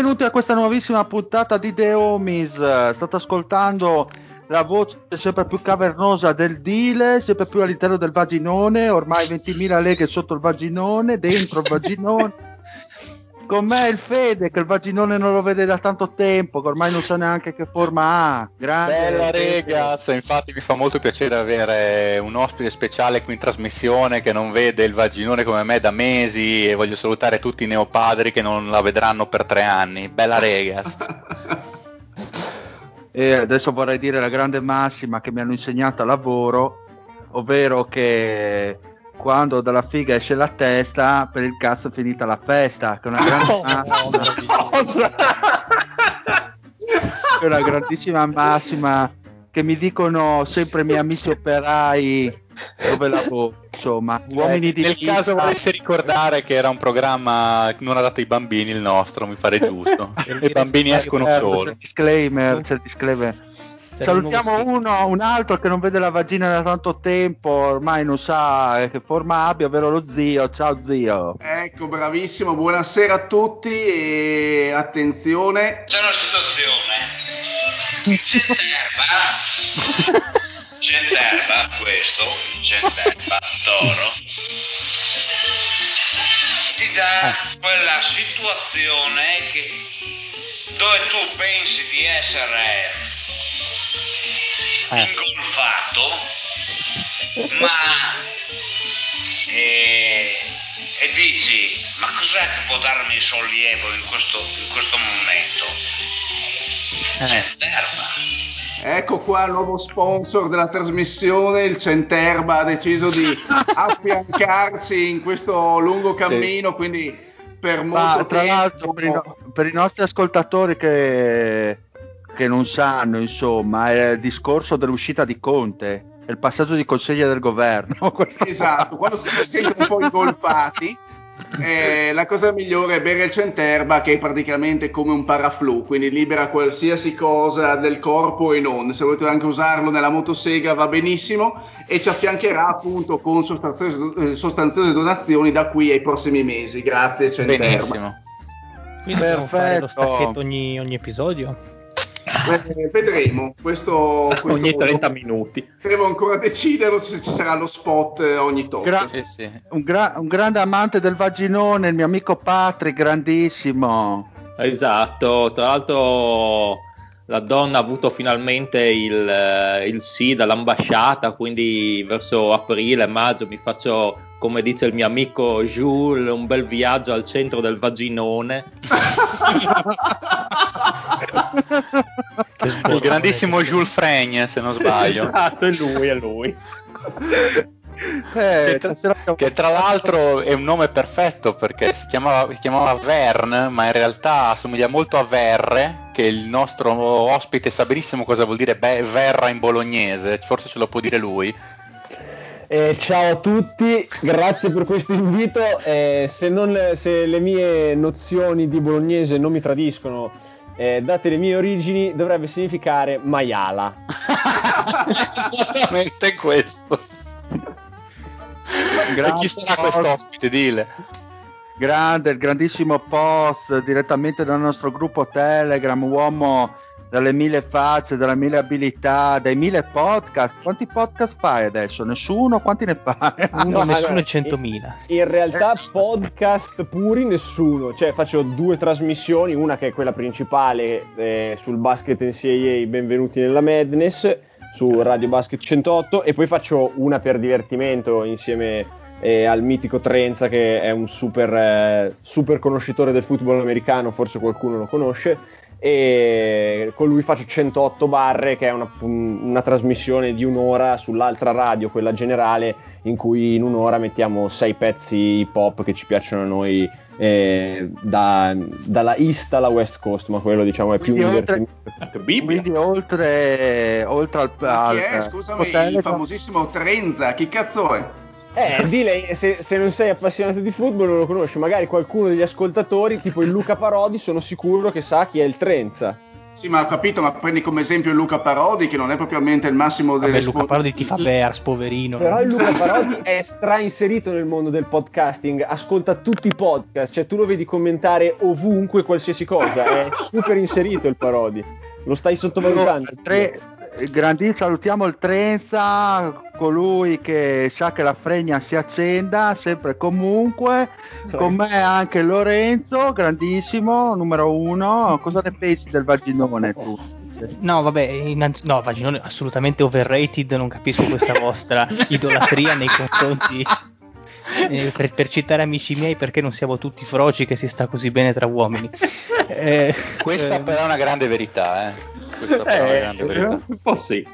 Benvenuti a questa nuovissima puntata di The Homies. State ascoltando la voce sempre più cavernosa del Dile, sempre più all'interno del vaginone, ormai 20.000 leghe sotto il vaginone, dentro il vaginone. Con me il Fede, che il vaginone non lo vede da tanto tempo, che ormai non sa neanche che forma ha. Grande. Bella ragazzi, infatti mi fa molto piacere avere un ospite speciale qui in trasmissione che non vede il vaginone come me da mesi e voglio salutare tutti i neopadri che non la vedranno per tre anni. Bella regas. E adesso vorrei dire la grande massima che mi hanno insegnato a lavoro, ovvero che quando dalla figa esce la testa, per il cazzo è finita la festa, che è una grande massima, che è una grandissima massima che mi dicono sempre i miei amici operai dove lavoro, insomma, uomini di Eh, Nel vita. caso volessi ricordare che era un programma non adatto ai bambini il nostro, mi pare giusto. e i bambini escono Certo, C'è soli. il disclaimer, c'è il disclaimer. Salutiamo uno, un altro che non vede la vagina da tanto tempo, ormai non sa che forma abbia, ovvero lo zio. Ciao zio. Ecco, bravissimo, buonasera a tutti e attenzione. C'è una situazione. Il centerba, centerba questo, il centerba d'oro, ti dà quella situazione che, dove tu pensi di essere ingolfato, ma e, e dici ma cos'è che può darmi sollievo in questo, in questo momento? Centerba. Ecco qua il nuovo sponsor della trasmissione, il Centerba ha deciso di affiancarci in questo lungo cammino, quindi per molto Ma, tra tempo... l'altro, per i, no- per i nostri ascoltatori che, che non sanno, insomma, è il discorso dell'uscita di Conte, è il passaggio di consiglio del governo. Esatto, quando si sentono un po' ingolfati, eh, la cosa migliore è bere il centerba che è praticamente come un paraflu, quindi libera qualsiasi cosa del corpo e non. Se volete anche usarlo nella motosega va benissimo e ci affiancherà appunto con sostanziose, eh, sostanziose donazioni da qui ai prossimi mesi. Grazie centerba. Benissimo. Quindi fare lo Perfetto. stacchetto ogni, ogni episodio. Eh, vedremo, questo, questo ogni 30 minuti. Devo ancora decidere se ci sarà lo spot eh, ogni tot. Gra- Sì, sì. un, gra- un grande amante del vaginone, il mio amico Patrick, grandissimo. Esatto, tra l'altro la donna ha avuto finalmente il, eh, il sì dall'ambasciata, quindi verso aprile, maggio mi faccio, come dice il mio amico Jules, un bel viaggio al centro del vaginone. Il grandissimo Jules Fregne, se non sbaglio. Esatto, è lui, è lui. Eh, Che tra, che l'altro è un nome perfetto perché si chiamava, si chiamava Vern, ma in realtà assomiglia molto a Verre, che il nostro ospite sa benissimo cosa vuol dire be- verra in bolognese, forse ce lo può dire lui. Eh, ciao a tutti, grazie per questo invito. Eh, se, non- se le mie nozioni di bolognese non mi tradiscono, eh, date le mie origini, dovrebbe significare maiala. Esattamente questo. E chi sarà questo ospite? Dile. grande, il grandissimo post direttamente dal nostro gruppo Telegram, uomo dalle mille facce, dalle mille abilità, dai mille podcast. Quanti podcast fai adesso? Nessuno? Quanti ne fai? Uno, nessuno e centomila. In realtà podcast puri nessuno, cioè faccio due trasmissioni, una che è quella principale eh, sul basket NCAA, benvenuti nella Madness, su Radio Basket 108 e poi faccio una per divertimento insieme eh, al mitico Trenza che è un super, eh, super conoscitore del football americano, forse qualcuno lo conosce e con lui faccio 108 barre che è una, una, trasmissione di un'ora sull'altra radio, quella generale, in cui in un'ora mettiamo sei pezzi hip hop che ci piacciono a noi eh, da, dalla East alla West Coast, ma quello diciamo è più quindi divertimento. Quindi oltre, oltre al, al, al scusami, il famosissimo Trenza, chi cazzo è? Eh, di lei, se, se, non sei appassionato di football non lo conosci, magari qualcuno degli ascoltatori, tipo il Luca Parodi, sono sicuro che sa chi è il Trenza. Sì, ma ho capito, ma prendi come esempio il Luca Parodi, che non è propriamente il massimo delle Vabbè, Luca Parodi ti fa Bears, poverino. Però il Luca Parodi è strainserito nel mondo del podcasting, ascolta tutti i podcast, cioè tu lo vedi commentare ovunque qualsiasi cosa, è super inserito il Parodi. Lo stai sottovalutando. Tre, grandi salutiamo il Trenza, colui che sa che la fregna si accenda sempre e comunque. Con me anche Lorenzo, grandissimo, numero uno. Cosa ne pensi del vaginone tu? No, vabbè, innanz- no, vaginone assolutamente overrated, non capisco questa vostra idolatria nei confronti. Eh, per, per, citare amici miei, perché non siamo tutti froci che si sta così bene tra uomini? Eh, Questa eh, però è una grande verità, eh. Questa però è una grande verità. Un po' sì.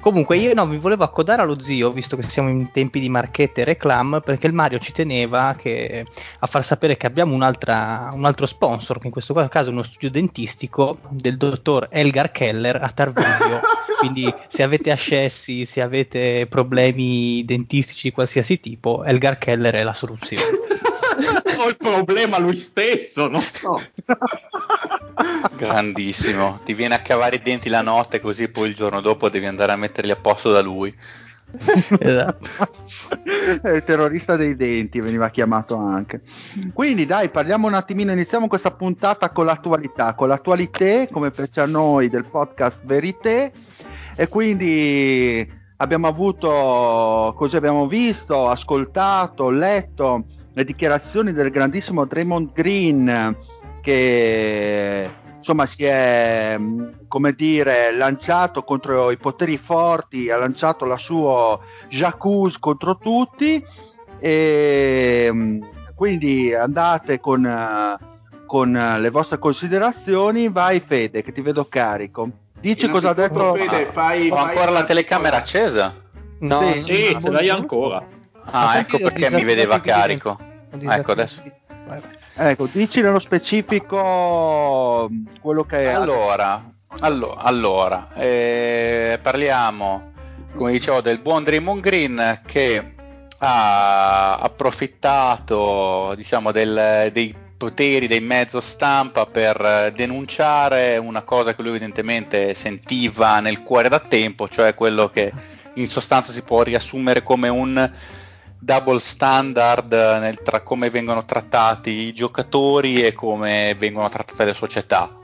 Comunque io no, mi volevo accodare allo zio, visto che siamo in tempi di marchette e reclam, perché il Mario ci teneva che, a far sapere che abbiamo un altro sponsor, che in questo caso è uno studio dentistico del dottor Elgar Keller a Tarvisio. Quindi se avete ascessi, se avete problemi dentistici di qualsiasi tipo, Elgar Keller è la soluzione. ho il problema lui stesso, non so. Grandissimo, ti viene a cavare i denti la notte così poi il giorno dopo devi andare a metterli a posto da lui. esatto. il terrorista dei denti veniva chiamato anche. Quindi dai, parliamo un attimino, iniziamo questa puntata con l'attualità, con l'attualità come piace a noi del podcast Verité e quindi abbiamo avuto, così abbiamo visto, ascoltato, letto le dichiarazioni del grandissimo Draymond Green che insomma si è come dire lanciato contro i poteri forti, ha lanciato la sua jacuzzi contro tutti e quindi andate con, con le vostre considerazioni, vai Fede che ti vedo carico. Dici cosa ha detto Fede, fai, Ho ancora la telecamera accesa? No, sì, sì ce l'hai ancora. Ah, ecco perché mi vedeva carico. Ecco adesso. Ecco, dici nello specifico quello che è. Allora, allo- allora eh, parliamo, come dicevo, del buon Draymond Green che ha approfittato, diciamo, del, dei poteri dei mezzo stampa per denunciare una cosa che lui evidentemente sentiva nel cuore da tempo, cioè quello che in sostanza si può riassumere come un double standard nel tra come vengono trattati i giocatori e come vengono trattate le società.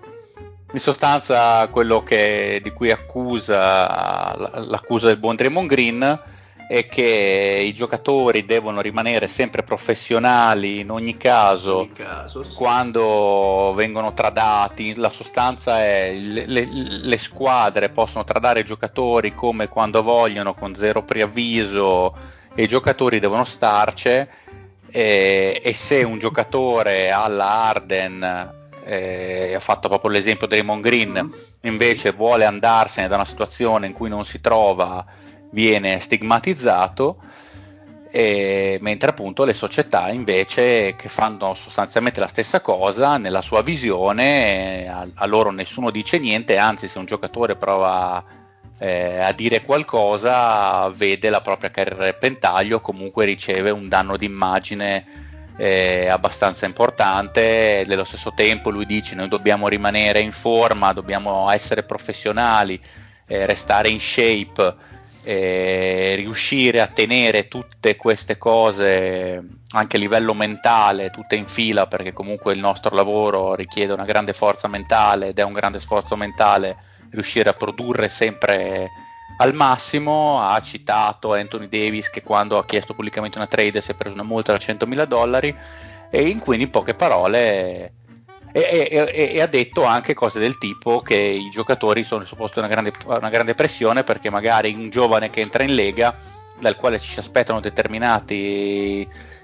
In sostanza quello che, di cui accusa l'accusa del buon Draymond Green è che i giocatori devono rimanere sempre professionali in ogni caso, in ogni caso sì. quando vengono tradati. La sostanza è le, le, le squadre possono tradare i giocatori come quando vogliono, con zero preavviso e i giocatori devono starci e, e se un giocatore alla Arden eh, ha fatto proprio l'esempio di Raymond Green invece vuole andarsene da una situazione in cui non si trova viene stigmatizzato e, mentre appunto le società invece che fanno sostanzialmente la stessa cosa nella sua visione a, a loro nessuno dice niente anzi se un giocatore prova eh, a dire qualcosa vede la propria carriera a repentaglio, comunque riceve un danno d'immagine eh, abbastanza importante. Nello stesso tempo lui dice noi dobbiamo rimanere in forma, dobbiamo essere professionali, eh, restare in shape eh, riuscire a tenere tutte queste cose anche a livello mentale, tutte in fila, perché comunque il nostro lavoro richiede una grande forza mentale ed è un grande sforzo mentale riuscire a produrre sempre al massimo. Ha citato Anthony Davis che quando ha chiesto pubblicamente una trade si è preso una multa da 100.000 dollari e in quindi in poche parole e, e, e, ha detto anche cose del tipo che i giocatori sono sottoposti a una grande, una grande pressione perché magari un giovane che entra in lega dal quale ci si aspettano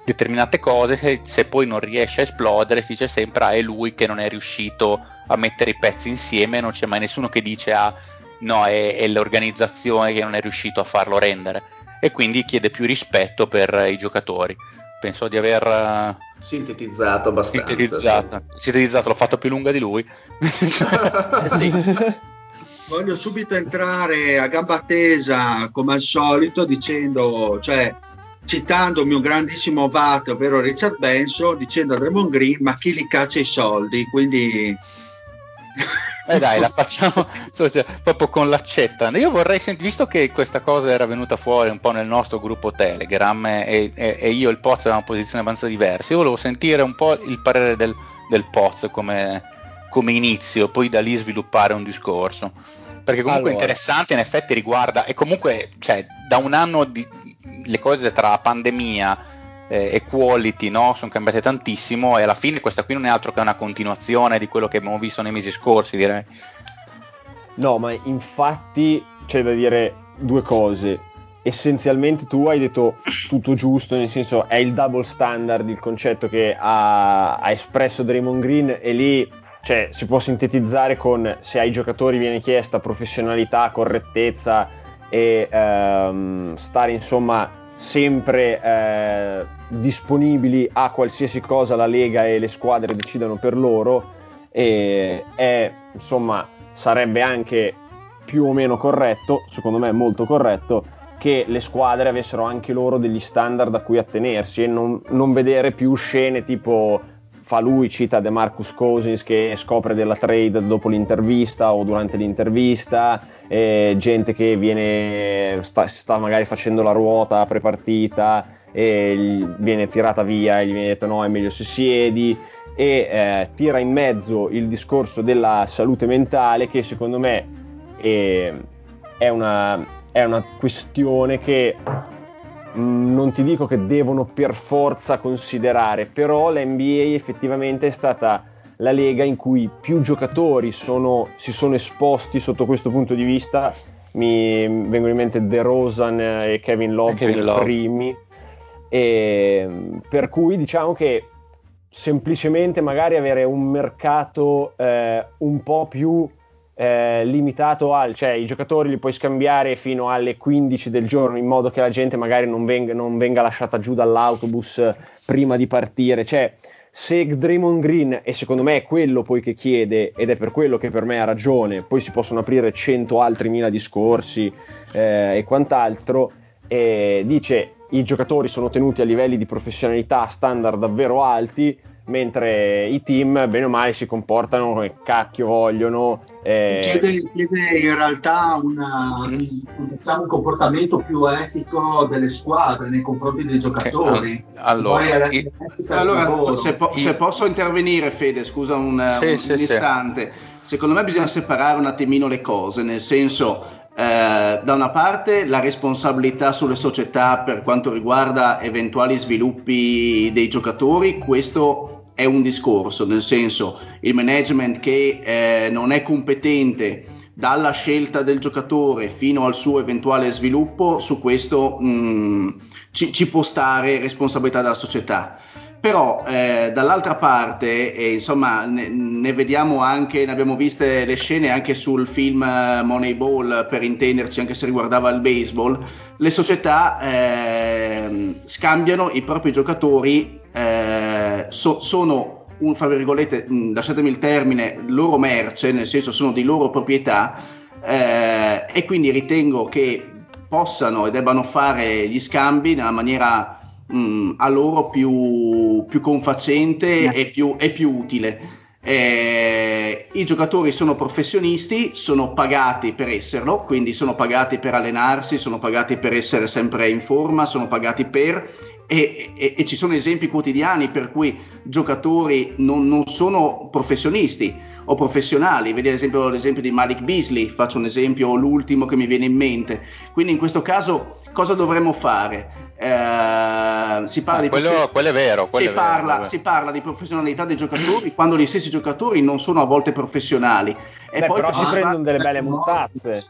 determinate cose, se, se, poi non riesce a esplodere si dice sempre ah, è lui che non è riuscito a mettere i pezzi insieme, non c'è mai nessuno che dice ah no è, è l'organizzazione che non è riuscito a farlo rendere e quindi chiede più rispetto per i giocatori. Penso di aver Sintetizzato abbastanza. Sintetizzato, sì. sintetizzato l'ho fatto più lunga di lui. Voglio subito entrare a gamba tesa, come al solito, dicendo, cioè, citando il mio grandissimo VAT, ovvero Richard Benson, dicendo a Draymond Green, ma chi li caccia i soldi? Quindi eh dai, la facciamo proprio con l'accetta. Io vorrei sentire, visto che questa cosa era venuta fuori un po' nel nostro gruppo Telegram e, e, e io e il Poz avevamo posizioni abbastanza diverse, io volevo sentire un po' il parere del, del Poz come, come inizio, poi da lì sviluppare un discorso. Perché comunque allora. interessante, in effetti riguarda, e comunque cioè, da un anno di, le cose tra pandemia eh, e quality no? sono cambiate tantissimo e alla fine questa qui non è altro che una continuazione di quello che abbiamo visto nei mesi scorsi direi. No, ma infatti c'è da dire due cose. Essenzialmente tu hai detto tutto giusto, nel senso è il double standard il concetto che ha, ha espresso Draymond Green e lì cioè, si può sintetizzare con se ai giocatori viene chiesta professionalità, correttezza e ehm, stare insomma sempre eh, disponibili a qualsiasi cosa la Lega e le squadre decidano per loro. E è, insomma sarebbe anche più o meno corretto, secondo me molto corretto, che le squadre avessero anche loro degli standard a cui attenersi e non, non vedere più scene tipo fa lui, cita De Marcus Cousins che scopre della trade dopo l'intervista o durante l'intervista, eh, gente che viene, sta, sta, magari facendo la ruota prepartita e viene tirata via e gli viene detto no è meglio se siedi. E eh, tira in mezzo il discorso della salute mentale che secondo me è, è, una, è una questione che non ti dico che devono per forza considerare, però l'NBA effettivamente è stata la lega in cui più giocatori sono, si sono esposti sotto questo punto di vista. Mi vengono in mente De Rosan e Kevin Love i primi. E, per cui diciamo che semplicemente magari avere un mercato eh, un po' più eh, limitato al, cioè i giocatori li puoi scambiare fino alle 15 del giorno in modo che la gente magari non venga, non venga lasciata giù dall'autobus prima di partire, cioè se Draymond Green, e secondo me è quello poi che chiede, ed è per quello che per me ha ragione, poi si possono aprire cento altri mila discorsi eh, e quant'altro, eh, dice i giocatori sono tenuti a livelli di professionalità standard davvero alti, mentre i team bene o male si comportano come cacchio vogliono. Eh... Chiede, chiede, in realtà una, un, diciamo, un, comportamento più etico delle squadre nei confronti dei giocatori. Allora, i... allora se, po- se, posso intervenire Fede, scusa un, sì, un, sì, un istante. Sì. Secondo me bisogna separare un attimino le cose, nel senso eh, da una parte la responsabilità sulle società per quanto riguarda eventuali sviluppi dei giocatori, questo è un discorso, nel senso il management che eh, non è competente dalla scelta del giocatore fino al suo eventuale sviluppo, su questo mh, mm, ci, ci può stare responsabilità della società. Però eh, dall'altra parte, eh, insomma, ne, ne, vediamo anche, ne abbiamo viste le scene anche sul film eh, Moneyball, per intenderci, anche se riguardava il baseball, le società eh, scambiano i propri giocatori, eh, so, sono, un, fra virgolette, mm, lasciatemi il termine, loro merce, nel senso sono di loro proprietà, eh, e quindi ritengo che possano e debbano fare gli scambi nella maniera mh, mm, a loro più, più confacente e più, e più utile. Eh, I giocatori sono professionisti, sono pagati per esserlo, quindi sono pagati per allenarsi, sono pagati per essere sempre in forma, sono pagati per e, e, e, ci sono esempi quotidiani per cui giocatori non, non, sono professionisti o professionali, vedi ad esempio l'esempio di Malik Beasley, faccio un esempio, l'ultimo che mi viene in mente. Quindi in questo caso cosa dovremmo fare? Eh, si, parla ah, di quello, quello è vero, quello si, è parla, vero, si parla di professionalità dei giocatori quando gli stessi giocatori non sono a volte professionali. E Beh, poi però si prendono delle belle multazze.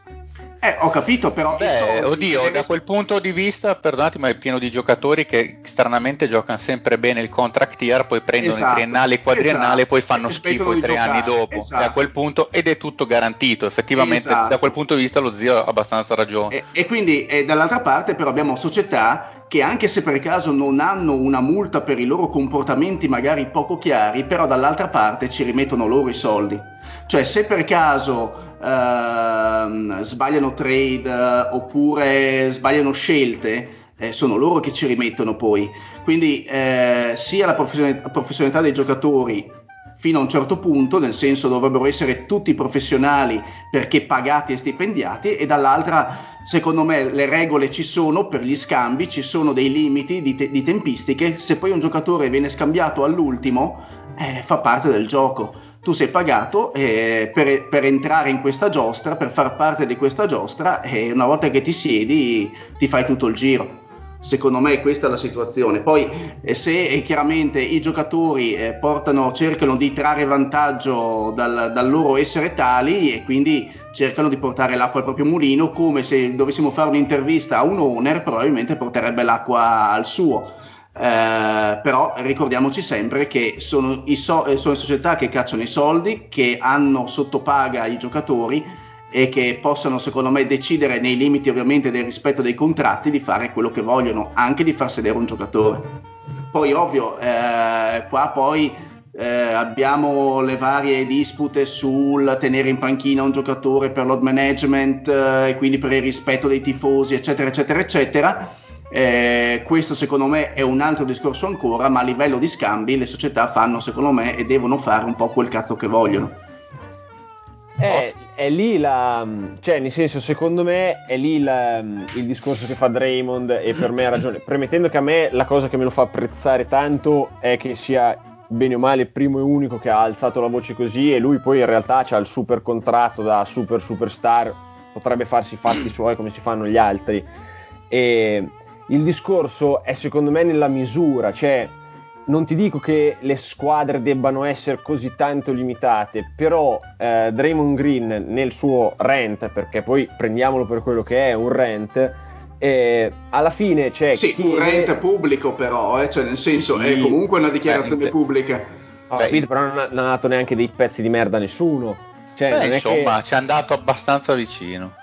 Eh, ho capito, però. Beh, oddio, da quel punto di vista, perdonatemi, ma è pieno di giocatori che stranamente giocano sempre bene il contract year, poi prendono esatto, i triennali e i quadriennali esatto, e poi fanno schifo i tre giocare, anni dopo. Esatto. E a quel punto, ed è tutto garantito. Effettivamente, Esatto. da quel punto di vista, lo zio ha abbastanza ragione. E, e quindi, eh, dall'altra parte, però, abbiamo società che anche se per caso non hanno una multa per i loro comportamenti magari poco chiari, però dall'altra parte ci rimettono loro i soldi. Cioè se per caso ehm, sbagliano trade eh, oppure sbagliano scelte, eh, sono loro che ci rimettono poi. Quindi eh, sia la professionalità, dei giocatori fino a un certo punto, nel senso dovrebbero essere tutti professionali perché pagati e stipendiati, e dall'altra secondo me le regole ci sono per gli scambi, ci sono dei limiti di, te- di tempistiche, se poi un giocatore viene scambiato all'ultimo eh, fa parte del gioco. Tu sei pagato eh, per, per, entrare in questa giostra, per far parte di questa giostra e una volta che ti siedi ti fai tutto il giro. Secondo me questa è la situazione. Poi eh, se eh, chiaramente i giocatori eh, portano, cercano di trarre vantaggio dal, dal, loro essere tali e quindi cercano di portare l'acqua al proprio mulino, come se dovessimo fare un'intervista a un owner, probabilmente porterebbe l'acqua al suo. Eh, però ricordiamoci sempre che sono, so- eh, sono società che cacciano i soldi, che hanno sottopaga i giocatori e che possano secondo me decidere nei limiti ovviamente del rispetto dei contratti di fare quello che vogliono, anche di far sedere un giocatore. Poi ovvio, eh, qua poi eh, abbiamo le varie dispute sul tenere in panchina un giocatore per load management eh, e quindi per il rispetto dei tifosi, eccetera, eccetera, eccetera. Eh, questo secondo me è un altro discorso ancora, ma a livello di scambi le società fanno secondo me e devono fare un po' quel cazzo che vogliono. È, è, lì la. cioè, nel senso, secondo me è lì la, il discorso che fa Draymond e per me ha ragione. Premettendo che a me la cosa che me lo fa apprezzare tanto è che sia bene o male primo e unico che ha alzato la voce così e lui poi in realtà ha il super contratto da super superstar, potrebbe farsi i fatti suoi come si fanno gli altri. E il discorso è secondo me nella misura, cioè non ti dico che le squadre debbano essere così tanto limitate, però eh, Draymond Green nel suo rent, perché poi prendiamolo per quello che è un rent, eh, alla fine c'è sì, chi un rent pubblico però, eh, cioè nel senso sì, è comunque una dichiarazione eh, pubblica. Ho capito, però non ha, non ha dato neanche dei pezzi di merda a nessuno. Cioè, Beh, non è insomma, che... ci è andato abbastanza vicino.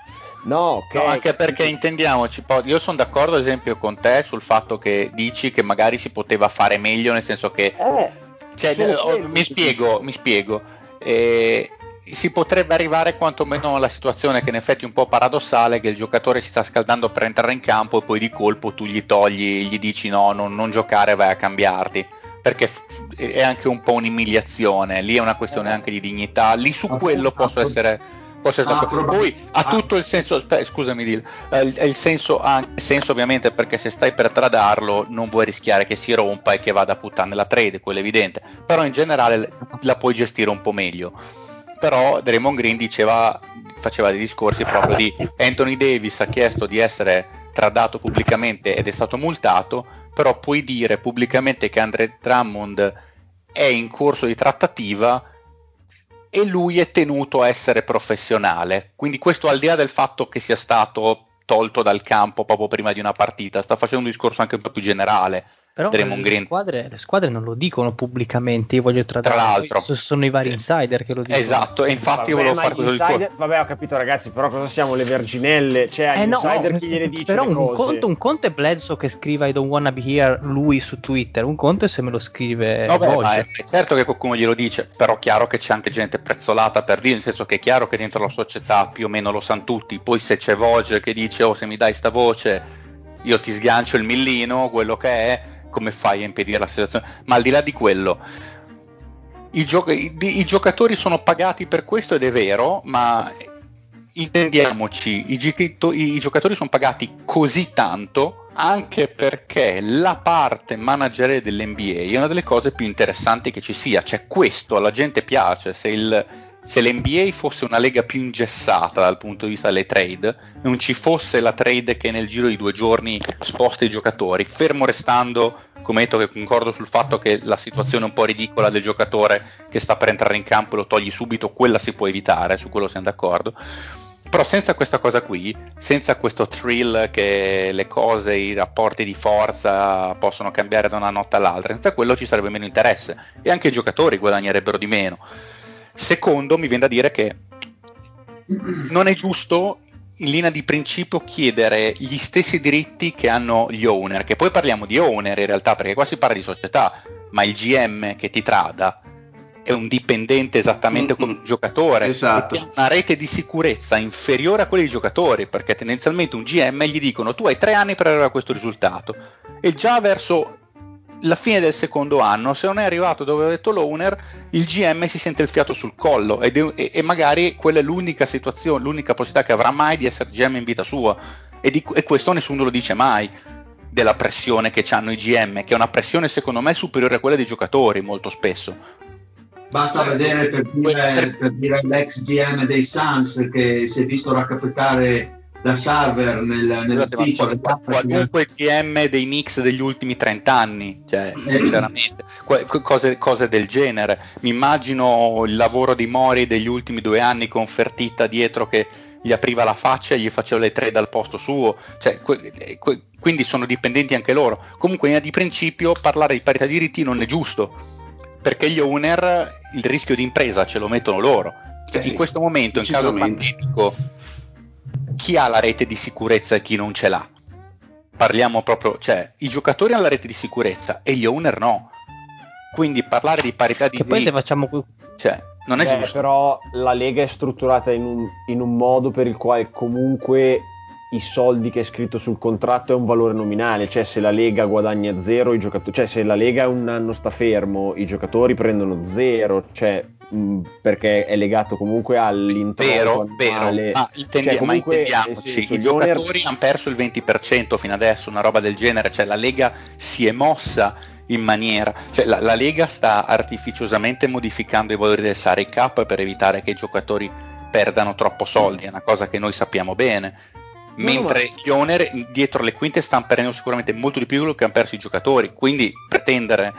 No, no, anche perché intendiamoci, io sono d'accordo ad esempio con te sul fatto che dici che magari si poteva fare meglio, nel senso che... Eh, cioè, eh, mi spiego, mi spiego. Eh, si potrebbe arrivare quantomeno alla situazione che in effetti è un po' paradossale che il giocatore si sta scaldando per entrare in campo e poi di colpo tu gli togli, gli dici no, non, non giocare, vai a cambiarti. Perché è anche un po' un'umiliazione, lì è una questione Eh. anche di dignità, lì su quello Posso essere Ah, Poi ha tutto il senso, scusami Dil, eh, il, senso ha senso ovviamente perché se stai per tradarlo non vuoi rischiare che si rompa e che vada a puttane la trade, quello è evidente, però in generale la puoi gestire un po' meglio. Però Draymond Green diceva, faceva dei discorsi proprio di Anthony Davis ha chiesto di essere tradato pubblicamente ed è stato multato, però puoi dire pubblicamente che Andre Drummond è in corso di trattativa e lui è tenuto a essere professionale. Quindi questo al di là del fatto che sia stato tolto dal campo proprio prima di una partita, sta facendo un discorso anche un po' più generale. Però le Green. squadre, le squadre non lo dicono pubblicamente, io voglio tradare. Tra l'altro. Sono i vari insider che lo dicono. Esatto, e infatti Vabbè, volevo fare quello del insider- tuo. Vabbè, ho capito, ragazzi, però cosa siamo le verginelle? Cioè, Eh no, insider chi gliene dice però le un cose? conto, un conto è Bledsoe che scriva I don't wanna be here lui su Twitter, un conto è se me lo scrive No, beh, ma è, è certo che qualcuno glielo dice, però chiaro che c'è anche gente prezzolata per dire, nel senso che è chiaro che dentro la società più o meno lo sanno tutti, poi se c'è voce che dice oh se mi dai sta voce io ti sgancio il millino, quello che è, come fai a impedire la situazione? Ma al di là di quello, i, gio- i, i giocatori sono pagati per questo ed è vero, ma intendiamoci, i, i, giocatori sono pagati così tanto anche perché la parte manageriale dell'NBA è una delle cose più interessanti che ci sia, cioè questo alla gente piace, se, il, se l'NBA fosse una lega più ingessata dal punto di vista delle trade, non ci fosse la trade che nel giro di due giorni sposta i giocatori, fermo restando come detto che concordo sul fatto che la situazione un po' ridicola del giocatore che sta per entrare in campo e lo togli subito, quella si può evitare, su quello siamo d'accordo. Però senza questa cosa qui, senza questo thrill che le cose, i rapporti di forza possono cambiare da una notte all'altra, senza quello ci sarebbe meno interesse e anche i giocatori guadagnerebbero di meno. Secondo, mi viene da dire che non è giusto in linea di principio chiedere gli stessi diritti che hanno gli owner, che poi parliamo di owner in realtà, perché qua si parla di società, ma il GM che ti trada è un dipendente esattamente come un giocatore. Esatto. ha una rete di sicurezza inferiore a quella dei giocatori perché tendenzialmente un GM gli dicono tu hai tre anni per arrivare a questo risultato e già verso la fine del secondo anno se non è arrivato dove ha detto l'owner il GM si sente il fiato sul collo ed è, e, e, magari quella è l'unica situazione l'unica possibilità che avrà mai di essere GM in vita sua. E, di, e questo nessuno lo dice mai della pressione che hanno i GM che è una pressione secondo me superiore a quella dei giocatori molto spesso. Basta vedere per dire, per dire l'ex GM dei Suns che si è visto raccapettare da server nel, nell'ufficio. Qual- qualunque GM dei Knicks degli ultimi 30 anni, cioè, eh. sinceramente, cose, cose, del genere. Mi immagino il lavoro di Mori degli ultimi due anni con Fertitta dietro che gli apriva la faccia e gli faceva le tre dal posto suo, cioè, que- que- quindi sono dipendenti anche loro. Comunque, di principio, parlare di parità di diritti non è giusto perché gli owner il rischio di impresa ce lo mettono loro. Cioè, eh sì, in questo momento, in caso pandemico, chi ha la rete di sicurezza e chi non ce l'ha? Parliamo proprio, cioè, i giocatori hanno la rete di sicurezza e gli owner no. Quindi parlare di parità di che poi se facciamo cioè, non è Beh, giusto. Però la Lega è strutturata in un, in un modo per il quale comunque i soldi che è scritto sul contratto è un valore nominale, cioè se la Lega guadagna zero, i giocatori, cioè se la Lega un anno sta fermo, i giocatori prendono zero, cioè mh, perché è legato comunque all'introito vero, annuale. Vero, ma, intendi- cioè, comunque, ma intendiamoci, senso, i giocatori owner... hanno perso il 20% fino adesso, una roba del genere, cioè la Lega si è mossa in maniera, cioè la, la Lega sta artificiosamente modificando i valori del Sari Cup per evitare che i giocatori perdano troppo soldi, è una cosa che noi sappiamo bene mentre no, gli owner dietro le quinte stanno perdendo sicuramente molto di più di quello che hanno perso i giocatori, quindi pretendere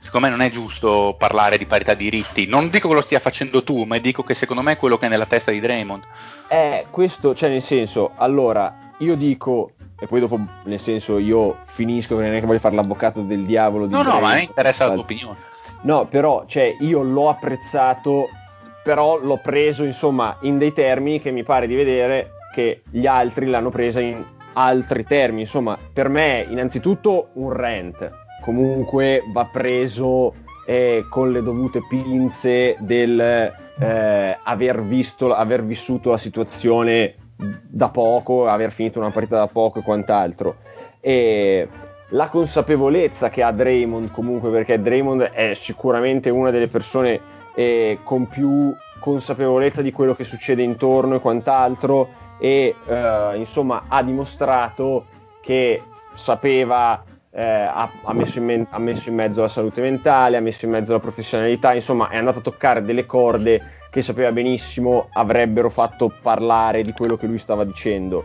secondo me non è giusto parlare di parità di diritti. Non dico che lo stia facendo tu, ma dico che secondo me è quello che è nella testa di Draymond. Eh, questo, cioè nel senso, allora, io dico, e poi dopo, nel senso, io finisco perché non è che voglio fare l'avvocato del diavolo. Di no, Draymond, no, ma a me interessa la tua opinione. No, però, cioè, io l'ho apprezzato, però l'ho preso, insomma, in dei termini che mi pare di vedere che gli altri l'hanno presa in altri termini. Insomma, per me, innanzitutto, un rent comunque va preso eh, con le dovute pinze del eh, aver, visto, aver vissuto la situazione da poco, aver finito una partita da poco e quant'altro. E la consapevolezza che ha Draymond comunque, perché Draymond è sicuramente una delle persone eh, con più consapevolezza di quello che succede intorno e quant'altro e eh, insomma ha dimostrato che sapeva, eh, ha, ha, messo me- ha, messo in mezzo la salute mentale, ha messo in mezzo la professionalità, insomma è andato a toccare delle corde che sapeva benissimo avrebbero fatto parlare di quello che lui stava dicendo.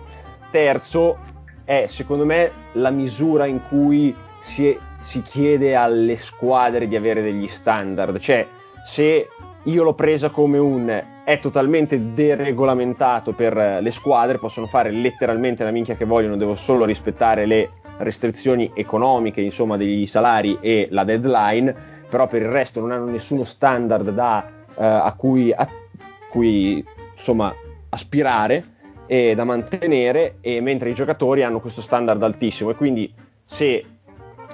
Terzo è secondo me la misura in cui si, è, si chiede alle squadre di avere degli standard, cioè se io l'ho presa come un è totalmente deregolamentato per le squadre, possono fare letteralmente la minchia che vogliono, devo solo rispettare le restrizioni economiche, insomma, degli salari e la deadline, però per il resto non hanno nessuno standard da, uh, a, cui, a cui insomma, aspirare e da mantenere, e mentre i giocatori hanno questo standard altissimo. E quindi se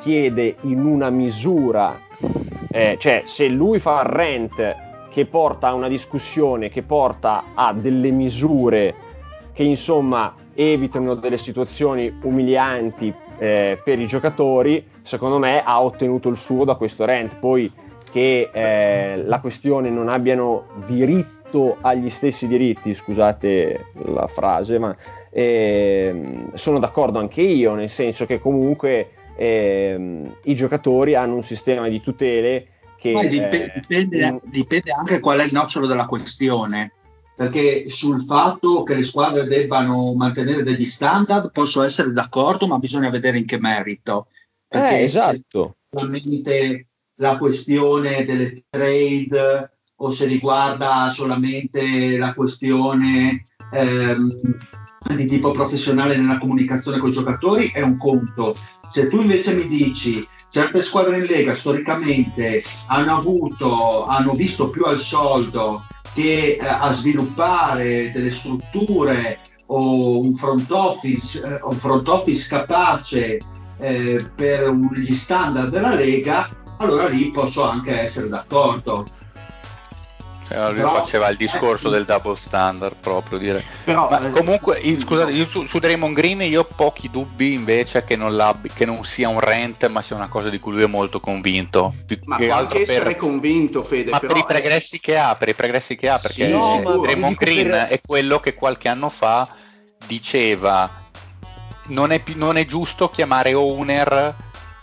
chiede in una misura, eh, cioè se lui fa rent che porta a una discussione, che porta a delle misure che insomma evitano delle situazioni umilianti eh, per i giocatori, secondo me ha ottenuto il suo da questo rent. Poi che eh, la questione non abbiano diritto agli stessi diritti, scusate la frase, ma eh, sono d'accordo anche io, nel senso che comunque eh, i giocatori hanno un sistema di tutele che... Poi dip- eh, dipende, dipende anche qual è il nocciolo della questione. Perché sul fatto che le squadre debbano mantenere degli standard posso essere d'accordo, ma bisogna vedere in che merito. Perché Eh, esatto. solamente la questione delle trade o se riguarda solamente la questione ehm, di tipo professionale nella comunicazione con i giocatori è un conto. Se tu invece mi dici certe squadre in Lega storicamente hanno avuto, hanno visto più al soldo che eh, a sviluppare delle strutture o un front office, eh, un front office capace eh, per un- gli standard della Lega, allora lì posso anche essere d'accordo. Cioè, lui Però- faceva il discorso eh, del double standard proprio dire. Però, Ma eh, comunque, io- scusate, io su, su Draymond Green io ho pochi dubbi invece che non, che non sia un rent, ma sia una cosa di cui lui è molto convinto. Più ma che può altro anche essere per, convinto, Fede. ma però per i progressi che ha, per i progressi che ha, perché Sì, no, Draymond Green per- è quello che qualche anno fa diceva non è, non è giusto chiamare owner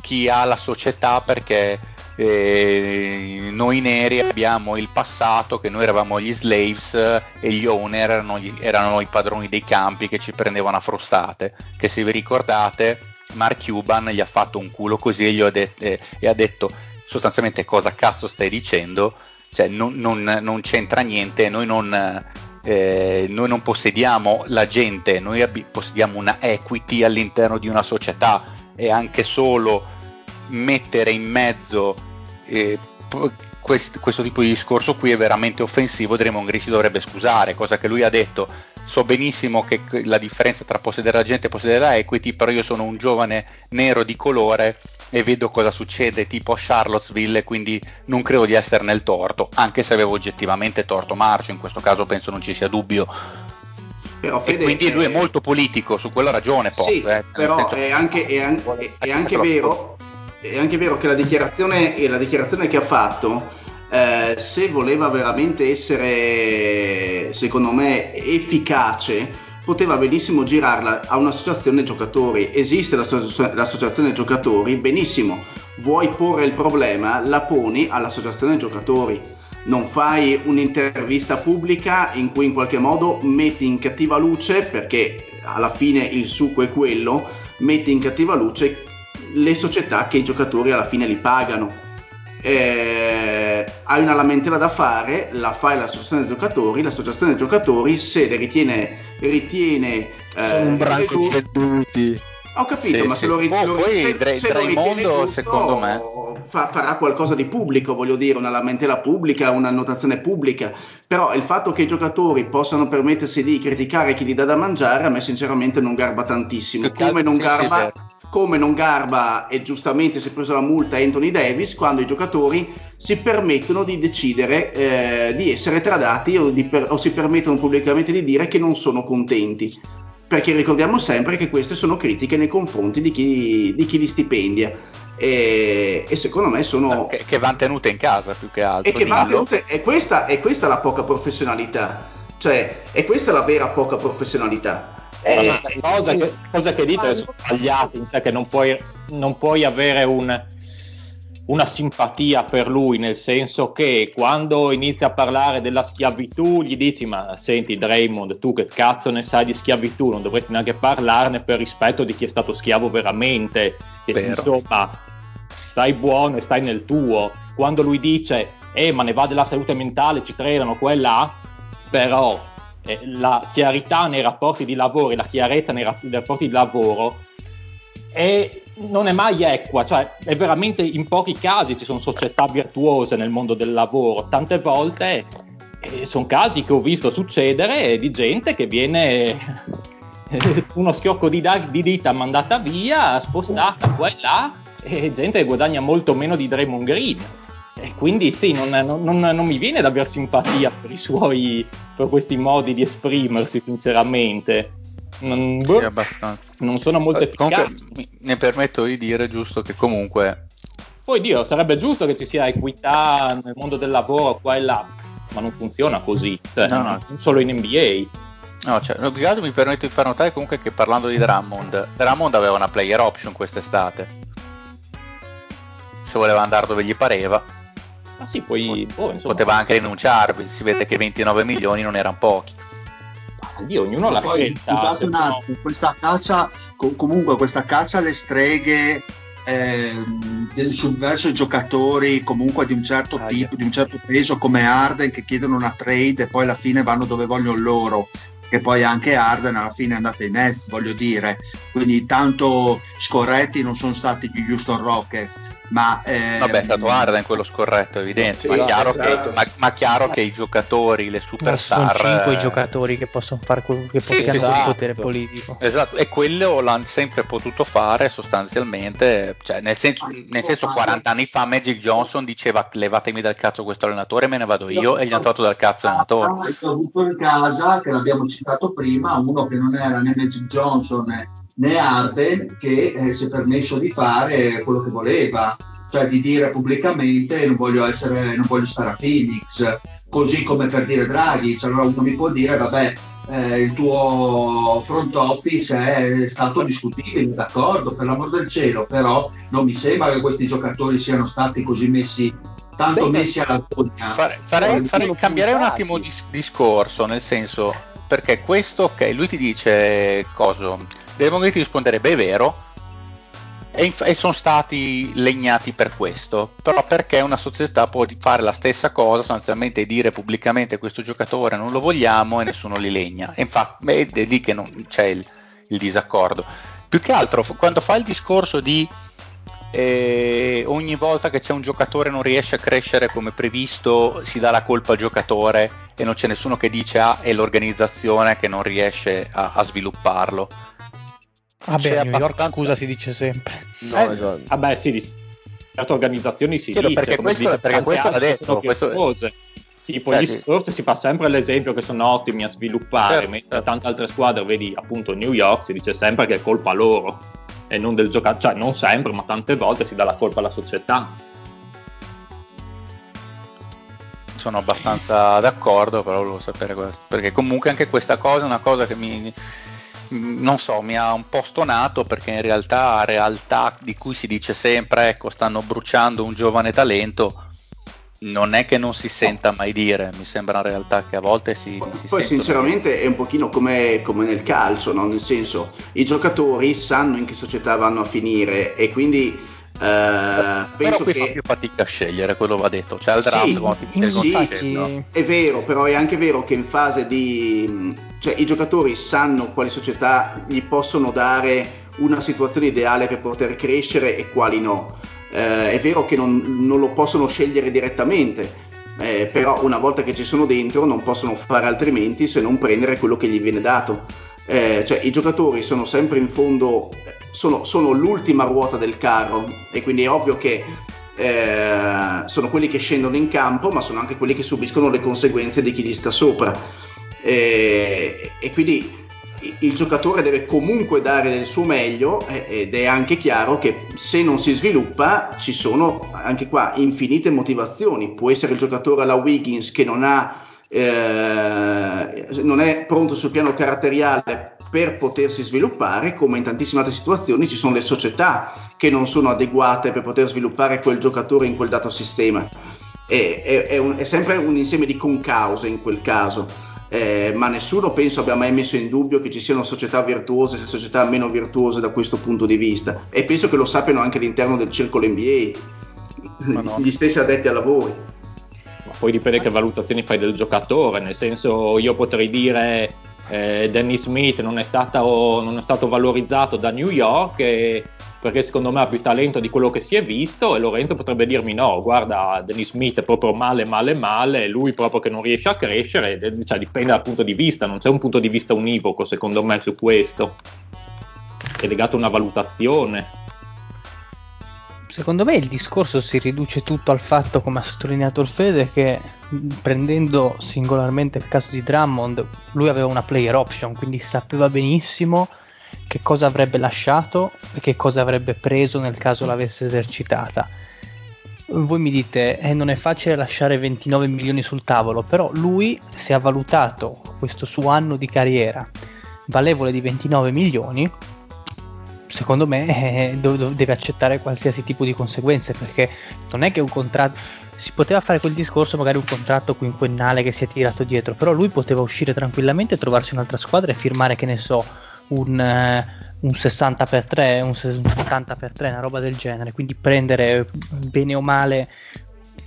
chi ha la società perché eh, noi neri abbiamo il passato che noi eravamo gli slaves eh, e gli owner erano, gli- erano i padroni dei campi che ci prendevano a frustate che se vi ricordate Mark Cuban gli ha fatto un culo così e, gli ha det- eh, e ha detto sostanzialmente cosa cazzo stai dicendo? Cioè non, non- non c'entra niente noi non eh, noi non possediamo la gente, noi abbi- possediamo una equity all'interno di una società. E anche solo mettere in mezzo eh, quest- questo tipo di discorso qui è veramente offensivo, Draymond Green si dovrebbe scusare, cosa che lui ha detto. So benissimo che la differenza tra possedere la gente e possedere la equity, però io sono un giovane nero di colore e vedo cosa succede tipo a Charlottesville, quindi non credo di essere nel torto, anche se avevo oggettivamente torto Marcio, in questo caso penso non ci sia dubbio. però, E Fede, quindi lui è molto politico, su quello ha ragione Poz, Sì, eh, però senso- è anche, è an- è- è anche vero, è anche vero che la dichiarazione, la dichiarazione che ha fatto, eh, se voleva veramente essere, secondo me, efficace, poteva benissimo girarla a un'associazione giocatori. Esiste l'associ- l'associazione giocatori, benissimo. Vuoi porre il problema, la poni all'associazione giocatori. Non fai un'intervista pubblica in cui in qualche modo metti in cattiva luce, perché alla fine il succo è quello, metti in cattiva luce le società che i giocatori alla fine li pagano. Eh, hai una lamentela da fare, la fai all'associazione giocatori, l'associazione giocatori se le ritiene, ritiene eh, un branco di venduti. ho capito, Sì, ma sì. se lo, ri- Poi- lo poi ritiene- se lo ritiene giusto, secondo me- fa- farà qualcosa di pubblico, voglio dire, una lamentela pubblica, un'annotazione pubblica. Però il fatto che i giocatori possano permettersi di criticare chi gli dà da mangiare, a me sinceramente non garba tantissimo. Come non garba, vero. Come non garba e giustamente si è preso la multa Anthony Davis quando i giocatori si permettono di decidere eh, di essere tradati o, di per- o si permettono pubblicamente di dire che non sono contenti. Perché ricordiamo sempre che queste sono critiche nei confronti di chi, di chi li stipendia. E, e secondo me sono. che, che vanno tenute in casa più che altro. E che tenute- e questa, è questa la poca professionalità. Cioè, è questa la vera poca professionalità. Eh, Ma cosa che, cosa che dite sono sbagliate in sé che non puoi, non puoi avere un- una simpatia per lui nel senso che quando inizia a parlare della schiavitù gli dici ma senti Draymond tu che cazzo ne sai di schiavitù? Non dovresti neanche parlarne per rispetto di chi è stato schiavo veramente. E, insomma stai buono e stai nel tuo. Quando lui dice eh ma ne va della salute mentale ci tradano quella però eh, la chiarità nei rapporti di lavoro e la chiarezza nei, ra- nei rapporti di lavoro è- non è mai equa, cioè è veramente in pochi casi ci sono società virtuose nel mondo del lavoro, tante volte sono casi che ho visto succedere di gente che viene uno schiocco di, da- di dita mandata via, spostata qua e là, e gente che guadagna molto meno di Draymond Green. E quindi sì, non, non- non- non mi viene da aver simpatia per i suoi, per questi modi di esprimersi, sinceramente. Non, boh, Sì, abbastanza. non sono molto Eh, comunque, efficaci. mi, ne permetto di dire giusto che comunque Poi Dio, sarebbe giusto che ci sia equità nel mondo del lavoro qua e là, ma non funziona così, cioè, No, no. non solo in NBA. No, cioè, più che altro mi permetto di far notare comunque che parlando di Drummond, Drummond aveva una player option quest'estate. Se voleva andare dove gli pareva, Ma sì, poi boh, insomma, poteva anche rinunciarvi. Si vede che 29 milioni non erano pochi. Dio, ognuno ha la Poi, scelta. un attimo, questa caccia, co- comunque questa caccia alle streghe ehm, del subverso i giocatori comunque di un certo Ah, tipo, di un certo peso come Arden che chiedono una trade e poi alla fine vanno dove vogliono loro che poi anche Arden alla fine è andata in Nets voglio dire quindi tanto scorretti non sono stati gli Houston Rockets ma ehm, Vabbè, è stato Arden quello scorretto, è evidente. Sì, ma, chiaro esatto. che, ma, ma chiaro che i giocatori, le Ma sono superstar. cinque i eh, giocatori che possono fare quello che, Sì, sì, il potere politico. Esatto, e quello l'hanno sempre potuto fare sostanzialmente, cioè nel senso, nel senso 40 anni fa Magic Johnson diceva levatemi dal cazzo questo allenatore me ne vado io e gli hanno tolto dal cazzo l'allenatore. Ho avuto in casa, che l'abbiamo citato prima, uno che non era né Magic Johnson né, né Arden, che eh, si è permesso di fare quello che voleva, cioè di dire pubblicamente non voglio, essere, non voglio stare a Phoenix, così come per dire Draghi, allora uno mi può dire vabbè eh, il tuo front office è stato discutibile, d'accordo, per l'amor del cielo, però non mi sembra che questi giocatori siano stati così messi, tanto Beh, messi alla gogna. Fare- Eh, farei- sono cambierei un attimo di discorso, nel senso, perché questo, ok, lui ti dice coso, Demogorgon ti risponderebbe è vero, e, inf- e sono stati legnati per questo, però perché una società può fare la stessa cosa, sostanzialmente dire pubblicamente questo giocatore non lo vogliamo e nessuno li legna, e infatti è, lì che non c'è il, il disaccordo. Più che altro, quando fa il discorso di e ogni volta che c'è un giocatore che non riesce a crescere come previsto si dà la colpa al giocatore e non c'è nessuno che dice ah è l'organizzazione che non riesce a, a svilupparlo Vabbè, C'è a New York abbastanza- scusa si dice sempre. No, Eh, esatto. Vabbè, sì, di certe organizzazioni si Sì, dice, perché questo- dice perché questo l'ha detto, questo-. Tipo Cioè, gli. Spurs si fa sempre l'esempio che sono ottimi a sviluppare, Certo, mentre certo. tante altre squadre, vedi appunto New York, si dice sempre che è colpa loro e non del giocatore, cioè non sempre, ma tante volte si dà la colpa alla società. sono abbastanza d'accordo però volevo sapere questo perché comunque anche questa cosa è una cosa che mi non so, mi ha un po' stonato perché in realtà realtà di cui si dice sempre ecco stanno bruciando un giovane talento non è che non si senta mai dire, mi sembra una realtà che a volte si, si Poi sinceramente è un pochino come, come nel calcio, no? nel senso i giocatori sanno in che società vanno a finire e quindi Però penso fa che più fatica a scegliere, quello va detto. Cioè al draft Sì, sì, scelgono. è vero, però è anche vero che in fase di... cioè i giocatori sanno quali società gli possono dare una situazione ideale per poter crescere e quali no. Eh, è vero che non, non lo possono scegliere direttamente, eh, però una volta che ci sono dentro non possono fare altrimenti se non prendere quello che gli viene dato. Eh, cioè i giocatori sono sempre in fondo, sono, sono l'ultima ruota del carro e quindi è ovvio che eh, sono quelli che scendono in campo, ma sono anche quelli che subiscono le conseguenze di chi gli sta sopra. E, e quindi il- giocatore deve comunque dare del suo meglio ed è anche chiaro che se non si sviluppa ci sono anche qua infinite motivazioni. Può essere il giocatore alla Wiggins che non ha eh, non è pronto sul piano caratteriale per potersi sviluppare, come in tantissime altre situazioni ci sono le società che non sono adeguate per poter sviluppare quel giocatore in quel dato sistema. È, è- è un- è sempre un insieme di concause in quel caso. Eh, ma nessuno penso abbia mai messo in dubbio che ci siano società virtuose e società meno virtuose da questo punto di vista e penso che lo sappiano anche all'interno del circolo NBA no. gli stessi addetti ai lavori Ma poi dipende che valutazioni fai del giocatore, nel senso io potrei dire eh, Danny Smith non è, stato, non è stato valorizzato da New York e- perché secondo me ha più talento di quello che si è visto e Lorenzo potrebbe dirmi no, guarda Danny Smith è proprio male male male, lui proprio che non riesce a crescere, cioè dipende dal punto di vista, non c'è un punto di vista univoco secondo me su questo, è legato a una valutazione. Secondo me il discorso si riduce tutto al fatto, come ha sottolineato il Fede, che prendendo singolarmente il caso di Drummond, lui aveva una player option, quindi sapeva benissimo che cosa avrebbe lasciato e che cosa avrebbe preso nel caso l'avesse esercitata. voi mi dite eh, non è facile lasciare 29 milioni sul tavolo, però lui se ha valutato questo suo anno di carriera valevole di 29 milioni, secondo me eh, deve accettare qualsiasi tipo di conseguenze perché non è che un contratto si poteva fare quel discorso magari un contratto quinquennale che si è tirato dietro però lui poteva uscire tranquillamente trovarsi un'altra squadra e firmare che ne so un, eh, un 60 x 3 un 70 x 3 una roba del genere. Quindi prendere bene o male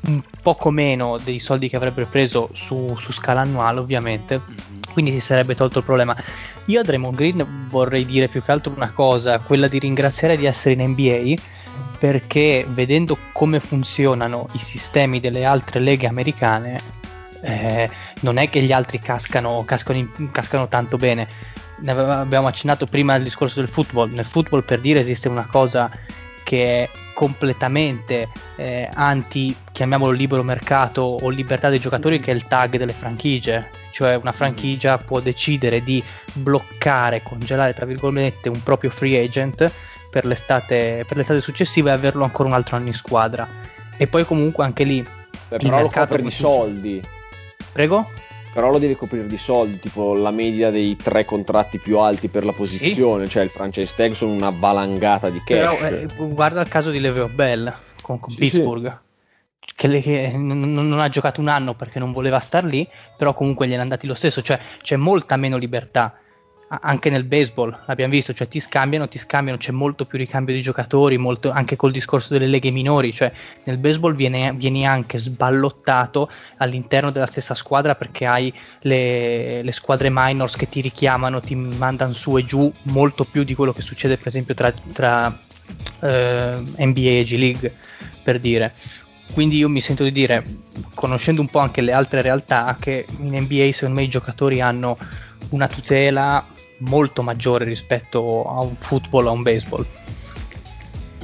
un poco meno dei soldi che avrebbe preso su, su scala annuale ovviamente quindi si sarebbe tolto il problema. Io a Draymond Green vorrei dire più che altro una cosa quella di ringraziare di essere in NBA perché vedendo come funzionano i sistemi delle altre leghe americane eh, non è che gli altri cascano, cascano, in- cascano tanto bene. Ne abbiamo accennato prima al discorso del football. Nel football per dire esiste una cosa che è completamente eh, anti, chiamiamolo libero mercato o libertà dei giocatori, che è il tag delle franchigie. Cioè una franchigia può decidere di bloccare, congelare, tra virgolette, un proprio free agent per l'estate, per l'estate successiva e averlo ancora un altro anno in squadra. E poi comunque anche lì... Beh, però lo copre di soldi. Prego? Però lo deve coprire di soldi, tipo la media dei tre contratti più alti per la posizione, cioè il franchise tag sono una valangata di Però cash. eh, guarda il caso di Leveo Bell con, con Sì, Pittsburgh. Che, le- che non, non- non ha giocato un anno perché non voleva star lì, però comunque gliene è andati lo stesso, cioè c'è molta meno libertà. Anche nel baseball l'abbiamo visto, cioè ti scambiano, ti scambiano, c'è molto più ricambio di giocatori, molto- anche col discorso delle leghe minori, cioè nel baseball viene, vieni anche sballottato all'interno della stessa squadra perché hai le, le squadre minors che ti richiamano, ti mandano su e giù molto più di quello che succede per esempio tra, tra eh, NBA e G League per dire. Quindi io mi sento di dire, conoscendo un po' anche le altre realtà, che in NBA secondo me i giocatori hanno una tutela molto maggiore rispetto a un football o a un baseball.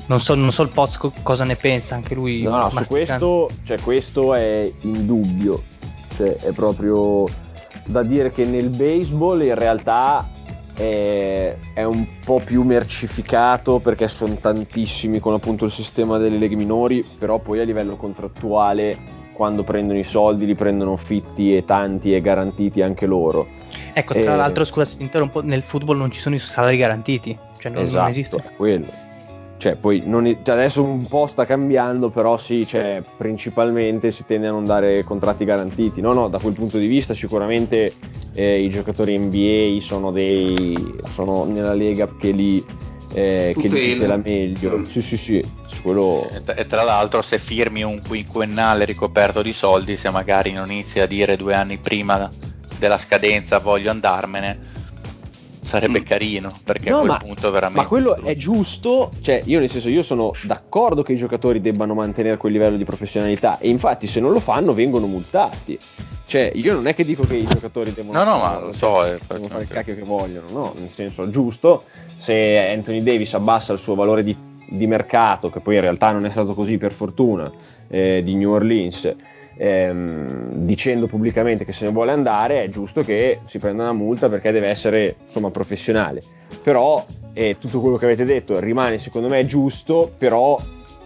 Non so, non so il Poz co- cosa ne pensa, anche lui. No, no, su questo, cioè, questo è indubbio. Cioè, è proprio da dire che nel baseball in realtà è, è un po' più mercificato perché sono tantissimi con appunto il sistema delle leghe minori, però poi a livello contrattuale quando prendono i soldi li prendono fitti e tanti e garantiti anche loro. Ecco, tra Eh, l'altro, scusa se ti interrompo, nel football non ci sono i salari garantiti, cioè non, non esatto, esiste. è quello. Cioè, poi non è- cioè, adesso un po' sta cambiando, però sì, cioè, principalmente si tende a non dare contratti garantiti. No, no, da quel punto di vista sicuramente eh, i giocatori NBA sono dei sono nella lega che li, eh, che li Tutela. meglio. Sì, sì, sì, su quello E tra- E tra l'altro, se firmi un quinquennale ricoperto di soldi, se magari non inizi a dire due anni prima della scadenza voglio andarmene, sarebbe Mm. carino perché No, a quel ma- punto veramente. Ma quello è giusto, cioè io nel senso io sono d'accordo che i giocatori debbano mantenere quel livello di professionalità e infatti se non lo fanno vengono multati. Cioè io non è che dico che i giocatori devono No, no, ma lo so, eh, devono fare il cacchio che vogliono, no, nel senso giusto, se Anthony Davis abbassa il suo valore di, di mercato, che poi in realtà non è stato così per fortuna, eh, di New Orleans, ehm, dicendo pubblicamente che se ne vuole andare, è giusto che si prenda una multa perché deve essere insomma professionale. Però eh, tutto quello che avete detto rimane secondo me giusto, però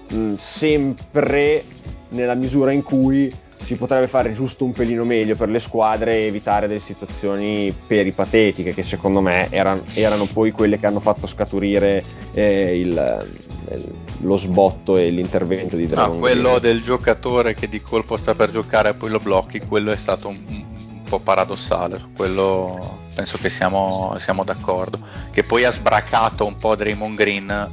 mh, sempre nella misura in cui si potrebbe fare giusto un pelino meglio per le squadre e evitare delle situazioni peripatetiche che secondo me erano, erano poi quelle che hanno fatto scaturire eh, il- il- lo sbotto e l'intervento di No, Dragon quello del giocatore che di colpo sta per giocare e poi lo blocchi, quello è stato un, un po' paradossale, su quello penso che siamo, siamo d'accordo. Che poi ha sbracato un po' Draymond Green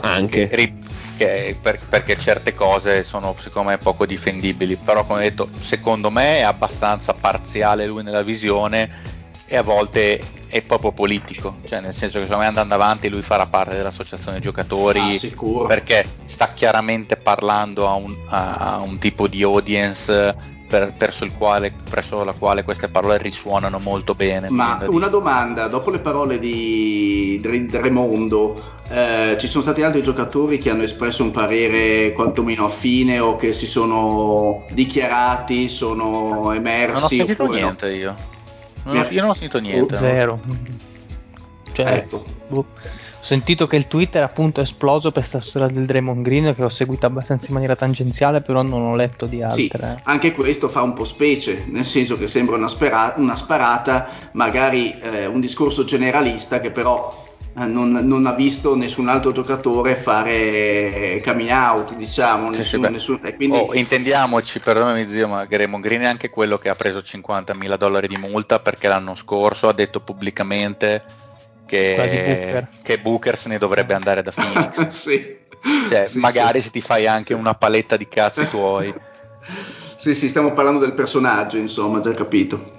anche che- che- per- perché certe cose sono secondo me poco difendibili, però come detto secondo me è abbastanza parziale lui nella visione e a volte è proprio politico, cioè nel senso che secondo me andando avanti lui farà parte dell'associazione giocatori Ah, perché sta chiaramente parlando a un, a- a un tipo di audience per- verso, il quale, presso la quale queste parole risuonano molto bene. Ma una domanda, dopo le parole di Dre- Dremondo, eh, ci sono stati altri giocatori che hanno espresso un parere quantomeno affine o che si sono dichiarati, sono emersi? Non ho sentito no? niente io. Non ho- io non ho sentito niente. no. Zero. Cioè, Ecco. boh. Sentito che il Twitter appunto è esploso per questa storia del Draymond Green che ho seguito abbastanza in maniera tangenziale, però non ho letto di Sì, altre. anche questo fa un po' specie, nel senso che sembra una, spera- una sparata, magari eh, un discorso generalista che però eh, non, non ha visto nessun altro giocatore fare coming out, diciamo, Sì, nessun, sì, nessun- e quindi Oh, intendiamoci, perdonami zio, ma Gremon Green è anche quello che ha preso 50.000 dollari di multa perché l'anno scorso ha detto pubblicamente che Booker. che Booker se ne dovrebbe andare da Phoenix. sì. Cioè, Sì, magari sì. se ti fai anche Sì. una paletta di cazzi tuoi. Sì, sì, stiamo parlando del personaggio, insomma, già capito.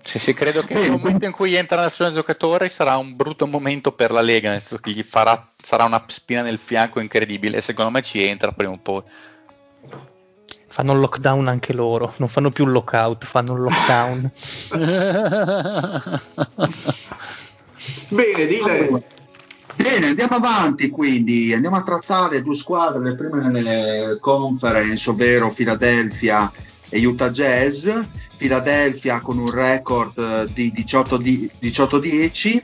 Sì, sì, credo che nel momento in cui entra nel suo giocatore sarà un brutto momento per la Lega, nel senso che gli farà, sarà una spina nel fianco incredibile e secondo me ci entra prima o poi. Fanno lockdown anche loro, non fanno più lockout, fanno lockdown. Bene, dile. Bene, andiamo avanti quindi, andiamo a trattare due squadre, le prime nelle conference, ovvero Philadelphia e Utah Jazz. Philadelphia con un record eh, di 18 di- 18-10,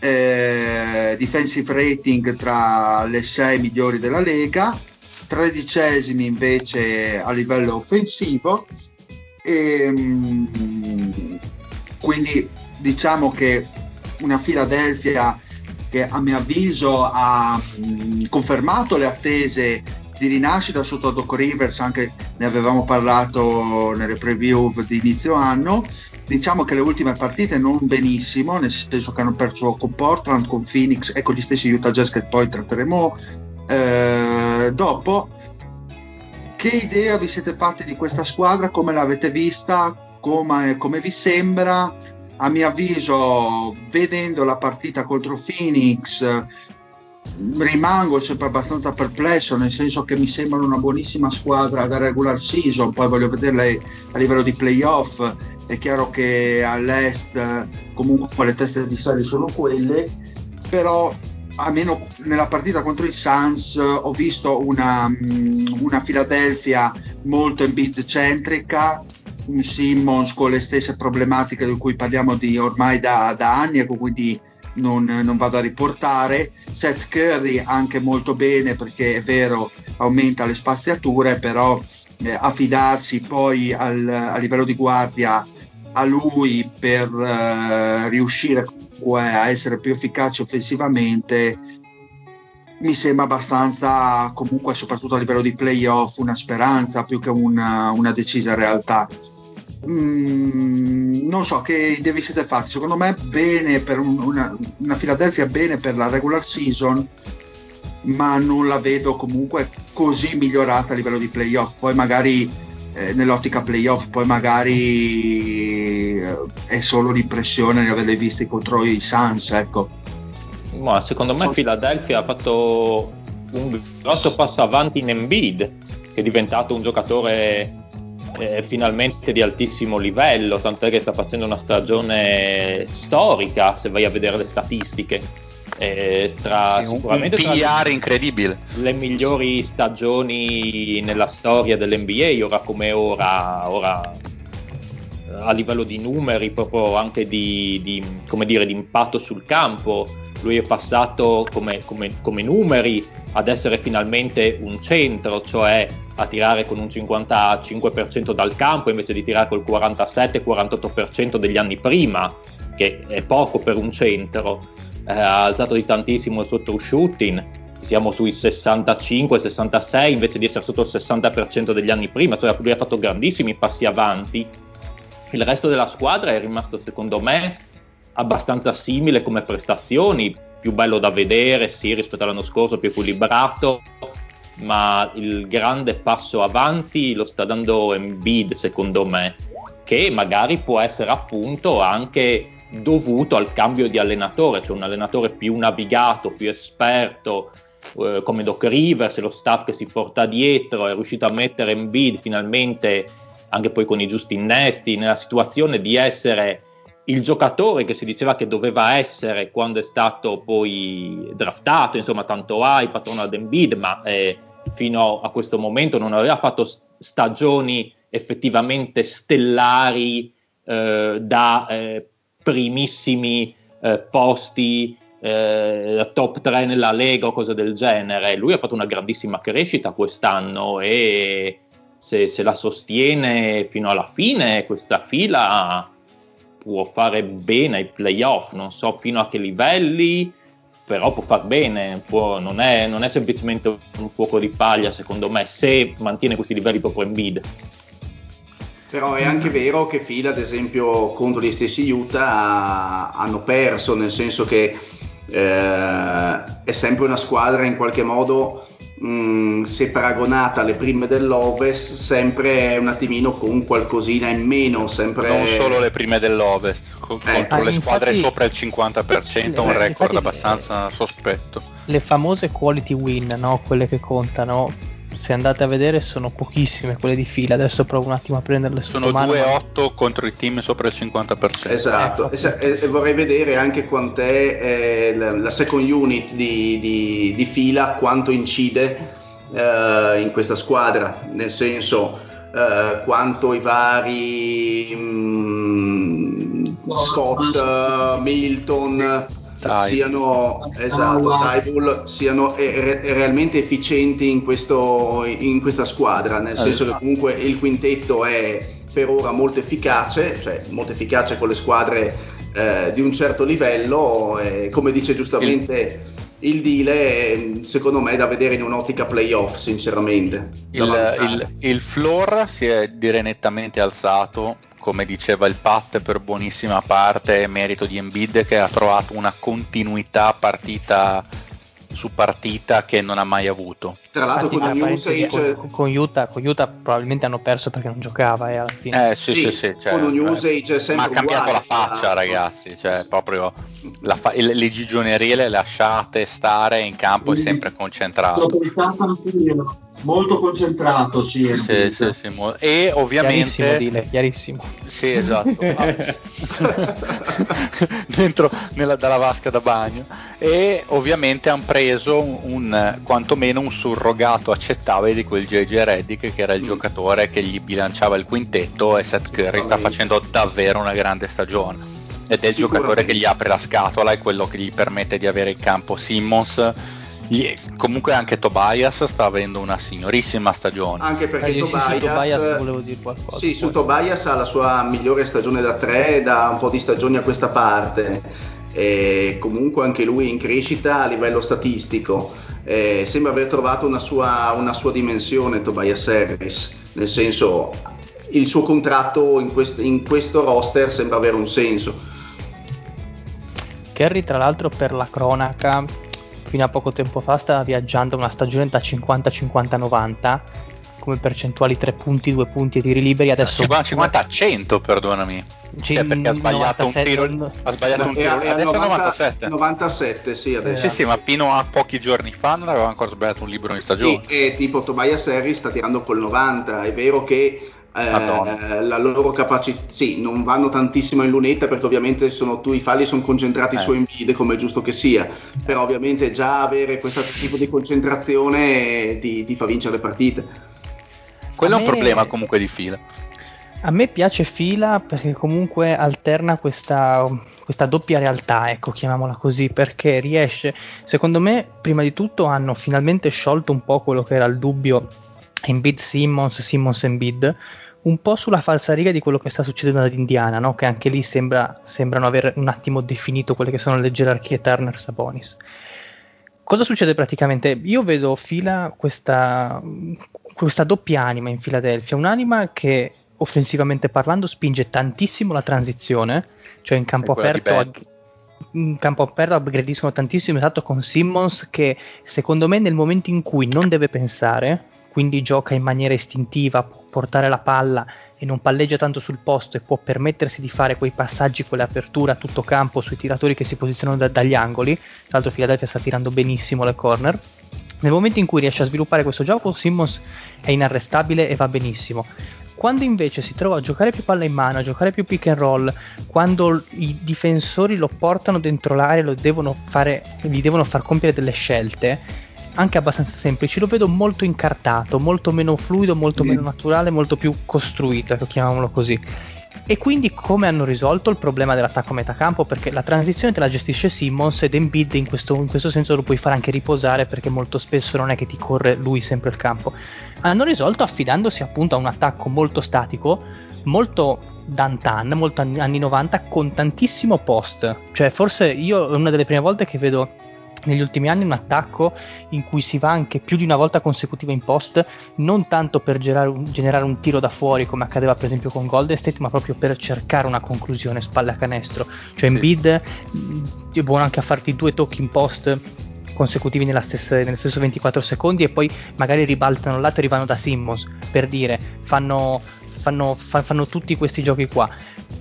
eh, defensive rating tra le 6 migliori della Lega, tredicesimi invece a livello offensivo. E, mm, quindi diciamo che una Philadelphia che a mio avviso ha mh, confermato le attese di rinascita sotto Doc Rivers, anche ne avevamo parlato nelle preview di inizio anno. Diciamo che le ultime partite non benissimo, nel senso che hanno perso con Portland, con Phoenix e con gli stessi Utah Jazz che poi tratteremo eh, dopo. Che idea vi siete fatti di questa squadra? Come l'avete vista? Come, come vi sembra? A mio avviso, vedendo la partita contro Phoenix, rimango sempre abbastanza perplesso, nel senso che mi sembra una buonissima squadra da regular season, poi voglio vederle a livello di playoff. È chiaro che all'est comunque le teste di serie sono quelle, però almeno nella partita contro i Suns ho visto una, mm, una Philadelphia molto Embiid centrica, un Simmons con le stesse problematiche di cui parliamo ormai da, da anni e con quindi non, non vado a riportare. Seth Curry anche molto bene perché è vero aumenta le spaziature, però eh, affidarsi poi al, a livello di guardia a lui per eh, riuscire comunque a essere più efficace offensivamente mi sembra abbastanza comunque soprattutto a livello di playoff una speranza più che una, una decisa realtà. Mm, non so che idee vi siete fatti. Secondo me bene per un- una, una Philadelphia bene per la regular season ma non la vedo comunque così migliorata a livello di playoff. Poi magari eh, nell'ottica playoff poi magari eh, è solo l'impressione di averli visti contro i Suns ecco Ma secondo me So- Philadelphia ha fatto un grosso passo avanti in Embiid, che è diventato un giocatore eh, finalmente di altissimo livello, tant'è che sta facendo una stagione storica, se vai a vedere le statistiche. Eh, tra, Sì, un, un sicuramente tra le- PR incredibile. le migliori stagioni nella storia dell'NBA, ora come ora, ora a livello di numeri, proprio anche di, di, come dire, di impatto sul campo. Lui è passato come, come- come numeri ad essere finalmente un centro, cioè a tirare con un 55% dal campo invece di tirare col 47-48% degli anni prima, che è poco per un centro. Eh, ha alzato di tantissimo il suo shooting, siamo sui 65-66 invece di essere sotto il 60% degli anni prima, cioè lui ha fatto grandissimi passi avanti. Il resto della squadra è rimasto secondo me abbastanza simile come prestazioni, più bello da vedere, sì, rispetto all'anno scorso, più equilibrato, ma il grande passo avanti lo sta dando Embiid secondo me, che magari può essere appunto anche dovuto al cambio di allenatore, cioè un allenatore più navigato, più esperto, eh, come Doc Rivers lo staff che si porta dietro, è riuscito a mettere Embiid finalmente, anche poi con i giusti innesti, nella situazione di essere il giocatore che si diceva che doveva essere quando è stato poi draftato, insomma tanto hype attorno ad Embiid, ma eh, fino a questo momento non aveva fatto stagioni effettivamente stellari eh, da eh, primissimi eh, posti eh, top 3 nella Lega o cose del genere. Lui ha fatto una grandissima crescita quest'anno e se, se la sostiene fino alla fine questa fila può fare bene ai playoff, non so fino a che livelli, però può far bene, può, non, è, non, è, semplicemente un fuoco di paglia secondo me se mantiene questi livelli proprio in bid. Però è anche vero che Fila, ad esempio, contro gli stessi Utah hanno perso, nel senso che eh, è sempre una squadra in qualche modo mh, mm, se paragonata alle prime dell'Ovest sempre un attimino con qualcosina in meno sempre... non solo le prime dell'Ovest co- eh. contro le squadre sopra il 50% un record abbastanza sospetto le famose quality win no? quelle che contano se andate a vedere sono pochissime quelle di fila, adesso provo un attimo a prenderle su Sono 2-8 ma... contro i team sopra il 50%. Esatto, ecco. e, e, vorrei vedere anche quant'è eh, la, la, second unit di, di, di fila, quanto incide eh, in questa squadra, nel senso eh, quanto i vari mh, mm, Scott, Milton Tybull. siano, esatto, Tybull, siano re- realmente efficienti in, questo, in, questa squadra, nel senso che comunque il quintetto è per ora molto efficace, cioè molto efficace con le squadre eh, di un certo livello, e come dice giustamente... Il deal è secondo me da vedere in un'ottica playoff, sinceramente. Il, il, il floor si è direi nettamente alzato come diceva il Pat per buonissima parte merito di Embiid che ha trovato una continuità partita su partita che non ha mai avuto. Tra l'altro con, usage... con, con, Utah, con, Utah, probabilionerie hanno perso perché non giocava eh, alla fine. Eh sì sì, sì, sì cioè, con un usage sempre Ma ha cambiato la faccia ragazzi, cioè proprio fa- le, le gigionerie le lasciate stare in campo è sempre concentrato molto concentrato sì, sì, sì, sì mo- e ovviamente chiarissimo, dile, chiarissimo. sì esatto. Dentro nella, dalla vasca da bagno. E ovviamente hanno preso un, un, quantomeno un surrogato accettabile di quel JJ Reddick che era il mm. giocatore che gli bilanciava il quintetto e Seth Curry sta facendo davvero una grande stagione. Ed è il giocatore che gli apre la scatola e quello che gli permette di avere in campo Simmons comunque anche Tobias sta avendo una signorissima stagione. Anche perché eh, Tobias, su Tobias volevo dire qualcosa. Sì, su Tobias ha la sua migliore stagione da tre da un po' di stagioni a questa parte. E comunque anche lui in crescita a livello statistico. Eh, sembra aver trovato una sua, una sua dimensione Tobias Harris, nel senso il suo contratto in, quest- in questo roster sembra avere un senso. Kerry tra l'altro per la cronaca fino a poco tempo fa stava viaggiando una stagione da 50-50-90 come percentuali 3 punti, 2 punti e tiri liberi. Adesso 50 a 100, perdonami. C- cioè perché ha sbagliato 97, un tiro, ha sbagliato un tiro. Adesso è 97. 97, sì, adesso. Sì, sì, ma fino a pochi giorni fa non aveva ancora sbagliato un libro in stagione. Sì, e tipo Tobias Harris sta tirando col 90. È vero che eh, la loro capacità, sì, non vanno tantissimo in lunetta perché ovviamente sono, tu, i falli sono concentrati eh. su Embiid come è giusto che sia, però ovviamente già avere questo tipo di concentrazione ti, ti fa vincere le partite. Quello è un problema comunque di fila. A me piace Fila perché comunque alterna questa, questa, doppia realtà, ecco, chiamiamola così, perché riesce, secondo me, prima di tutto hanno finalmente sciolto un po' quello che era il dubbio Embiid Simmons, Simmons Embiid, un po' sulla falsariga di quello che sta succedendo ad Indiana, no? che anche lì sembra, sembrano aver un attimo definito quelle che sono le gerarchie Turner Sabonis. Cosa succede praticamente? Io vedo fila questa, questa doppia anima in Filadelfia, un'anima che offensivamente parlando spinge tantissimo la transizione, cioè in campo aperto in campo aperto aggrediscono tantissimo esatto con Simmons che secondo me nel momento in cui non deve pensare quindi gioca in maniera istintiva, può portare la palla e non palleggia tanto sul posto e può permettersi di fare quei passaggi, quelle aperture a tutto campo sui tiratori che si posizionano da, dagli angoli. Tra l'altro Philadelphia sta tirando benissimo le corner. Nel momento in cui riesce a sviluppare questo gioco, Simmons è inarrestabile e va benissimo. Quando invece si trova a giocare più palla in mano, a giocare più pick and roll, quando i difensori lo portano dentro l'area e gli devono far compiere delle scelte, anche abbastanza semplici, lo vedo molto incartato, molto meno fluido, molto mm. meno naturale, molto più costruito, ecco, chiamiamolo così. E quindi come hanno risolto il problema dell'attacco a metacampo? Perché la transizione te la gestisce Simmons ed Embiid in questo, in questo senso lo puoi fare anche riposare perché molto spesso non è che ti corre lui sempre il campo. Hanno risolto affidandosi appunto a un attacco molto statico, molto Dantan, molto anni 90, con tantissimo post. Cioè forse io è una delle prime volte che vedo negli ultimi anni un attacco in cui si va anche più di una volta consecutiva in post, non tanto per generare un, generare un tiro da fuori come accadeva per esempio con Golden State, ma proprio per cercare una conclusione spalle a canestro. Cioè in bid è buono anche a farti due tocchi in post consecutivi nella stessa, nello stesso 24 secondi e poi magari ribaltano il lato e arrivano da Simmons per dire fanno, fanno, fa, fanno tutti questi giochi qua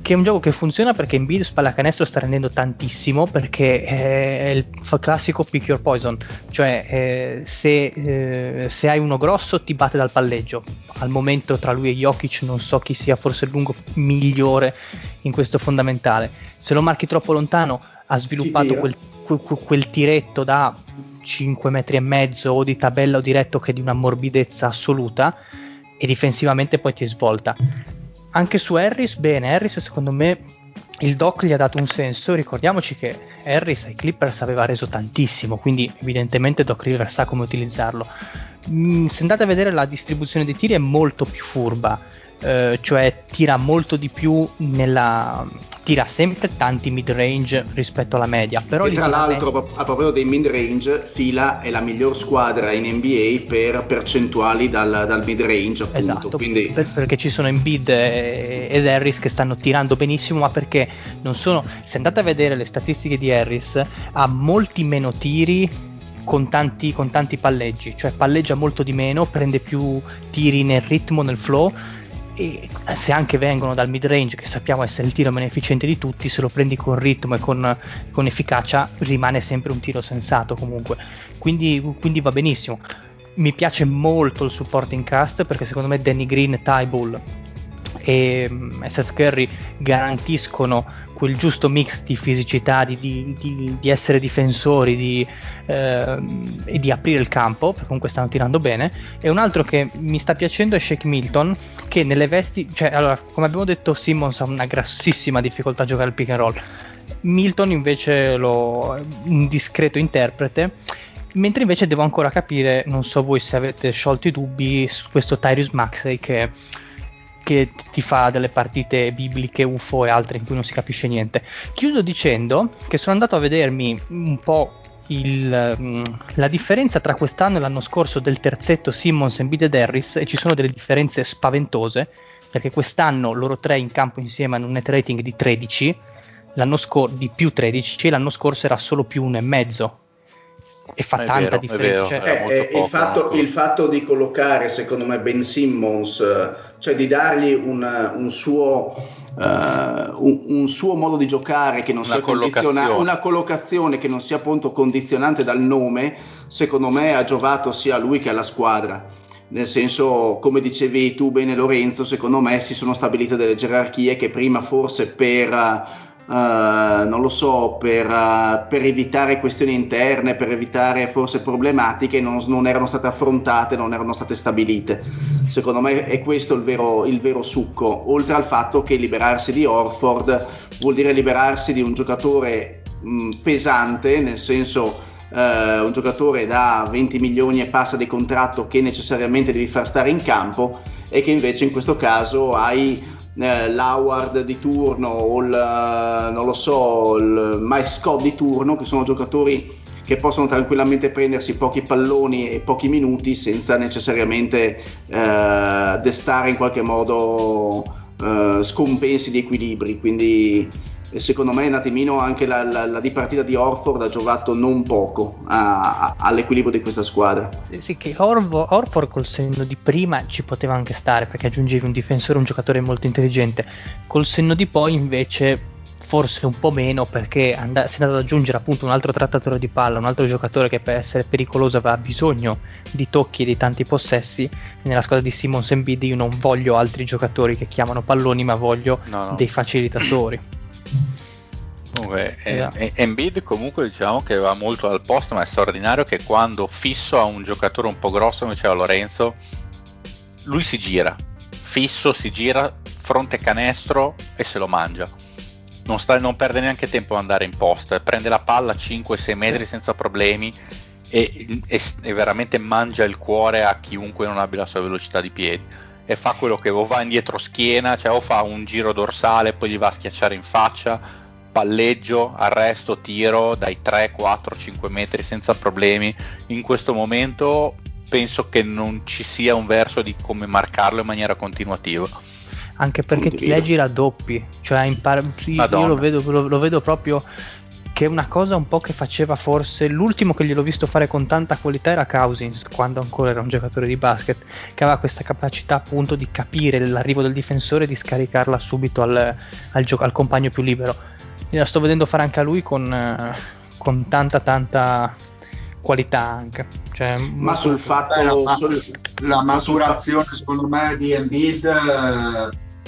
che è un gioco che funziona perché in build pallacanestro sta rendendo tantissimo perché è il classico pick your poison, cioè eh, se, eh, se, hai uno grosso ti batte dal palleggio. Al momento tra lui e Jokic non so chi sia forse il lungo migliore in questo fondamentale. Se lo marchi troppo lontano ha sviluppato quel, quel, quel tiretto da 5 metri e mezzo o di tabella o diretto che è di una morbidezza assoluta e difensivamente poi ti svolta anche su Harris, bene, Harris secondo me il doc gli ha dato un senso, ricordiamoci che Harris ai Clippers aveva reso tantissimo, quindi evidentemente Doc River sa come utilizzarlo. Mm, se andate a vedere la distribuzione dei tiri è molto più furba, eh, cioè tira molto di più nella, tira sempre tanti mid range rispetto alla media. Però e tra l'altro, a proposito dei mid range, Fila è la miglior squadra in NBA per percentuali dal, dal mid range. Appunto. Esatto, Quindi... per, perché ci sono Embiid ed Harris che stanno tirando benissimo, ma perché non sono. Se andate a vedere le statistiche di Harris, ha molti meno tiri con tanti, con tanti, palleggi, cioè palleggia molto di meno, prende più tiri nel ritmo, nel flow e se anche vengono dal mid range che sappiamo essere il tiro meno efficiente di tutti se lo prendi con ritmo e con, con efficacia rimane sempre un tiro sensato comunque. Quindi, quindi, va benissimo. Mi piace molto il supporting cast perché secondo me Danny Green, Ty Bull e, e Seth Curry garantiscono quel giusto mix di fisicità, di, di, di, di essere difensori di, eh, e di aprire il campo, perché comunque stanno tirando bene. E un altro che mi sta piacendo è Shake Milton, che nelle vesti, cioè allora, come abbiamo detto, Simmons ha una grossissima difficoltà a giocare il pick and roll. Milton invece lo, un discreto interprete mentre invece devo ancora capire, non so voi se avete sciolto i dubbi su questo Tyrus Maxey che che ti fa delle partite bibliche, UFO e altre in cui non si capisce niente. Chiudo dicendo che sono andato a vedermi un po' il, mm, la differenza tra quest'anno e l'anno scorso del terzetto Simmons, Embiid ed Harris e ci sono delle differenze spaventose perché quest'anno loro tre in campo insieme hanno un net rating di 13 l'anno scorso di più 13 l'anno scorso era solo più 1,5 e fa è tanta vero, differenza cioè, eh, eh, il, fatto, il, fatto, di collocare secondo me Ben Simmons cioè di dargli un, un, suo, uh, un, un, suo, modo di giocare che non una sia condizionante, una collocazione che non sia appunto condizionante dal nome, secondo me ha giovato sia a lui che alla squadra. Nel senso, come dicevi tu bene Lorenzo, secondo me si sono stabilite delle gerarchie che prima forse per Uh, non lo so, per, uh, per, evitare questioni interne, per evitare forse problematiche, non, non, erano state affrontate, non erano state stabilite. Secondo me è questo il vero, il vero succo, oltre al fatto che liberarsi di Orford vuol dire liberarsi di un giocatore mh, pesante, nel senso uh, un giocatore da 20 milioni e passa di contratto che necessariamente devi far stare in campo e che invece in questo caso hai eh, l'Howard di turno o il, eh, non lo so, il Mike Scott di turno, che sono giocatori che possono tranquillamente prendersi pochi palloni e pochi minuti senza necessariamente eh, destare in qualche modo eh, scompensi di equilibri. Quindi e secondo me un attimino anche la, la, la dipartita di Orford ha giocato non poco a, a, all'equilibrio di questa squadra. Sì, che Orvo, Orford col senno di prima ci poteva anche stare perché aggiungevi un difensore, un giocatore molto intelligente. Col senno di poi invece forse un po' meno perché and- si è andato ad aggiungere appunto un altro trattatore di palla, un altro giocatore che per essere pericoloso aveva bisogno di tocchi e di tanti possessi. Nella squadra di Simons Embiid io non voglio altri giocatori che chiamano palloni, ma voglio no, no. dei facilitatori. Comunque, yeah. eh, Embiid comunque diciamo che va molto al posto, ma è straordinario che quando fisso a un giocatore un po' grosso, come diceva Lorenzo, lui si gira, fisso, si gira, fronte canestro e se lo mangia. Non, sta, non perde neanche tempo ad andare in post, prende la palla a 5-6 metri senza problemi e, e, e, veramente mangia il cuore a chiunque non abbia la sua velocità di piedi e fa quello che o va indietro schiena, cioè o fa un giro dorsale, poi gli va a schiacciare in faccia, palleggio, arresto, tiro dai 3, 4, 5 metri senza problemi. In questo momento penso che non ci sia un verso di come marcarlo in maniera continuativa. Anche perché ti leggi raddoppi, cioè impar- io lo vedo, lo, lo vedo proprio che è una cosa un po' che faceva forse l'ultimo che gliel'ho visto fare con tanta qualità era Cousins quando ancora era un giocatore di basket che aveva questa capacità appunto di capire l'arrivo del difensore e di scaricarla subito al, al, gio- al compagno più libero. E la sto vedendo fare anche a lui con, con tanta tanta qualità anche. Cioè, ma sul fatto la, sul, la maturazione secondo me di Embiid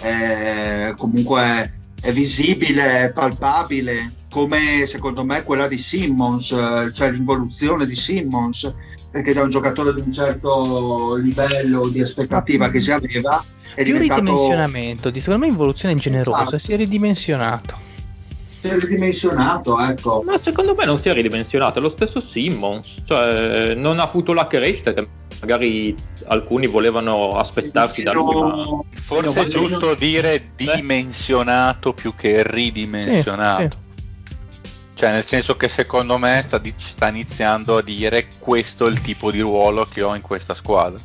eh, è comunque è visibile, è palpabile, come secondo me quella di Simmons, eh, cioè l'involuzione di Simmons, perché da un giocatore di un certo livello di aspettativa che si aveva è più diventato... ridimensionamento, di secondo me involuzione ingenerosa, esatto. si è ridimensionato si è ridimensionato, ecco. Ma secondo me non si è ridimensionato, è lo stesso Simmons, cioè non ha avuto la crescita che magari alcuni volevano aspettarsi da lui. Forse è giusto dire dimensionato più che ridimensionato. Sì, sì. Cioè, nel senso che secondo me sta, sta, iniziando a dire questo è il tipo di ruolo che ho in questa squadra.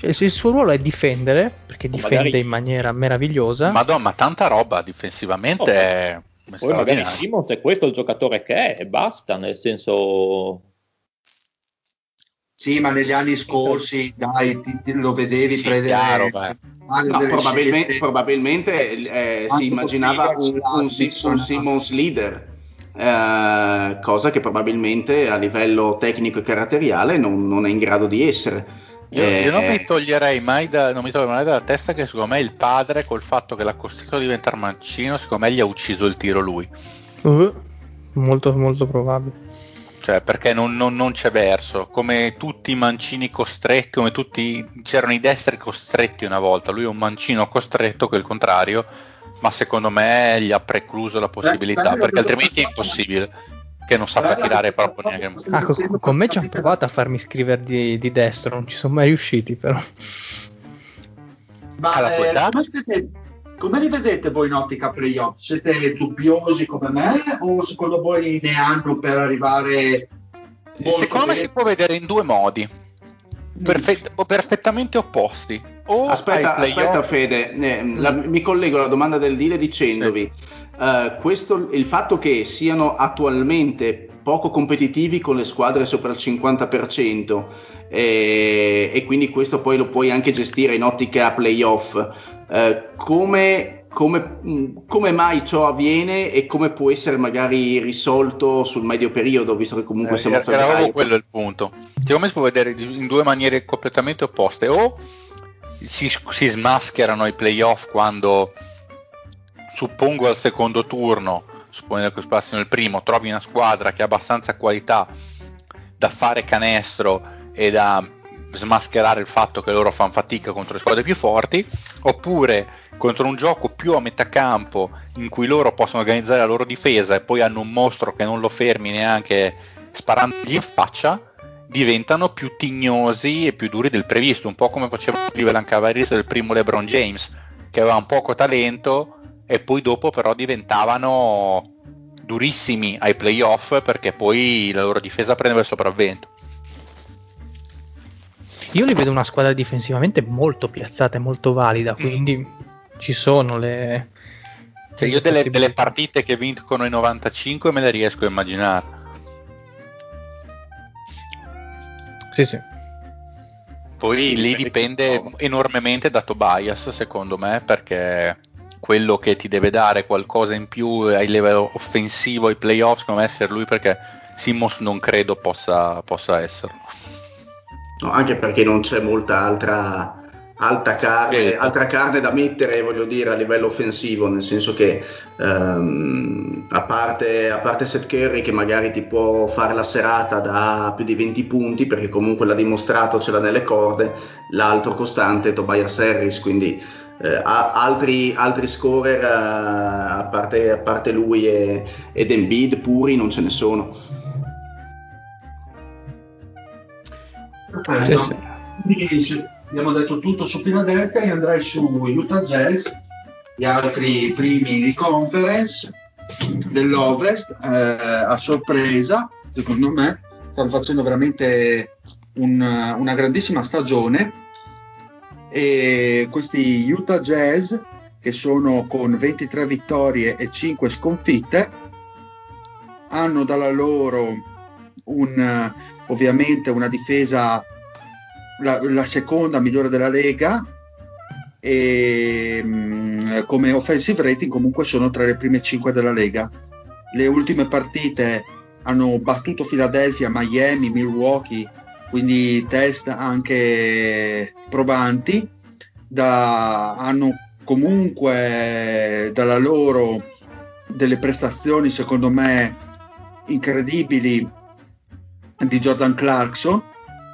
Cioè, il suo ruolo è difendere, perché difende magari... in maniera meravigliosa. Madonna, ma tanta roba difensivamente oh, è. Poi magari Simons è questo il giocatore che è e basta, nel senso sì, ma negli anni scorsi, dai, ti, ti lo vedevi sì, prendere. Chiaro, no, probabilmente, probabilmente eh, si immaginava un, un, un, Simmons leader. Eh, cosa che probabilmente a livello tecnico e caratteriale non, non è in grado di essere. Io, eh, io, non mi toglierei mai, da, non mi toglierei mai dalla testa che secondo me il padre col fatto che l'ha costretto a diventare mancino secondo me gli ha ucciso il tiro lui. Uh, molto molto probabile. Cioè perché non, non, non, c'è verso, come tutti i mancini costretti, come tutti, c'erano i destri costretti una volta, lui è un mancino costretto che è il contrario, ma secondo me gli ha precluso la possibilità, perché altrimenti è impossibile, che non sappia tirare proprio neanche... Ah, con, con me ci hanno provato a farmi scrivere di, di destro, non ci sono mai riusciti però. Ma eh, come, vedete, come li vedete voi in ottica playoff? Siete dubbiosi come me o secondo voi ne hanno per arrivare? Secondo me si può vedere in due modi, mm. Perfett- perfettamente opposti. O aspetta, aspetta Fede, eh, mm. la, mi collego alla domanda del Dile dicendovi sì. uh, questo, il fatto che siano attualmente poco competitivi con le squadre sopra il 50% e, e quindi questo poi lo puoi anche gestire in ottica playoff eh, come, come, mm, come, mai ciò avviene e come può essere magari risolto sul medio periodo, visto che comunque eh, siamo era, era quello il punto. Secondo me si può vedere in due maniere completamente opposte. O si, si smascherano ai playoff quando, suppongo al secondo turno, supponendo che passino il primo, trovi una squadra che ha abbastanza qualità da fare canestro e da smascherare il fatto che loro fanno fatica contro le squadre più forti, oppure contro un gioco più a metà campo in cui loro possono organizzare la loro difesa e poi hanno un mostro che non lo fermi neanche sparandogli in faccia, diventano più tignosi e più duri del previsto, un po' come faceva Cleveland Cavaliers del primo LeBron James, che aveva un poco talento e poi dopo però diventavano durissimi ai playoff perché poi la loro difesa prendeva il sopravvento. Io li vedo una squadra difensivamente molto piazzata e molto valida, mm. quindi mm. ci sono le... Cioè io delle, delle, partite che vincono i 95 me le riesco a immaginare. Sì, sì. Poi lì dipende enormemente da Tobias, secondo me, perché quello che ti deve dare qualcosa in più a livello offensivo ai playoffs, come essere lui, perché Simmons non credo possa, possa esserlo. No, anche perché non c'è molta altra, alta carne, eh. altra carne da mettere, voglio dire, a livello offensivo, nel senso che um, a, parte, a parte Seth Curry che magari ti può fare la serata da più di 20 punti, perché comunque l'ha dimostrato, ce l'ha nelle corde, l'altro costante è Tobias Harris, quindi eh, altri, altri scorer eh, a, parte, a, parte, lui e, ed Embiid puri non ce ne sono. Perfetto. Abbiamo detto tutto su Philadelphia e andrei su Utah Jazz, gli altri primi di conference dell'Ovest, eh, a sorpresa, secondo me, stanno facendo veramente un, una grandissima stagione. E questi Utah Jazz che sono con 23 vittorie e 5 sconfitte hanno dalla loro un, ovviamente una difesa la, la seconda migliore della Lega e mh, come offensive rating comunque sono tra le prime 5 della Lega. Le ultime partite hanno battuto Philadelphia, Miami, Milwaukee quindi test anche probanti, da, hanno comunque dalla loro delle prestazioni secondo me incredibili di Jordan Clarkson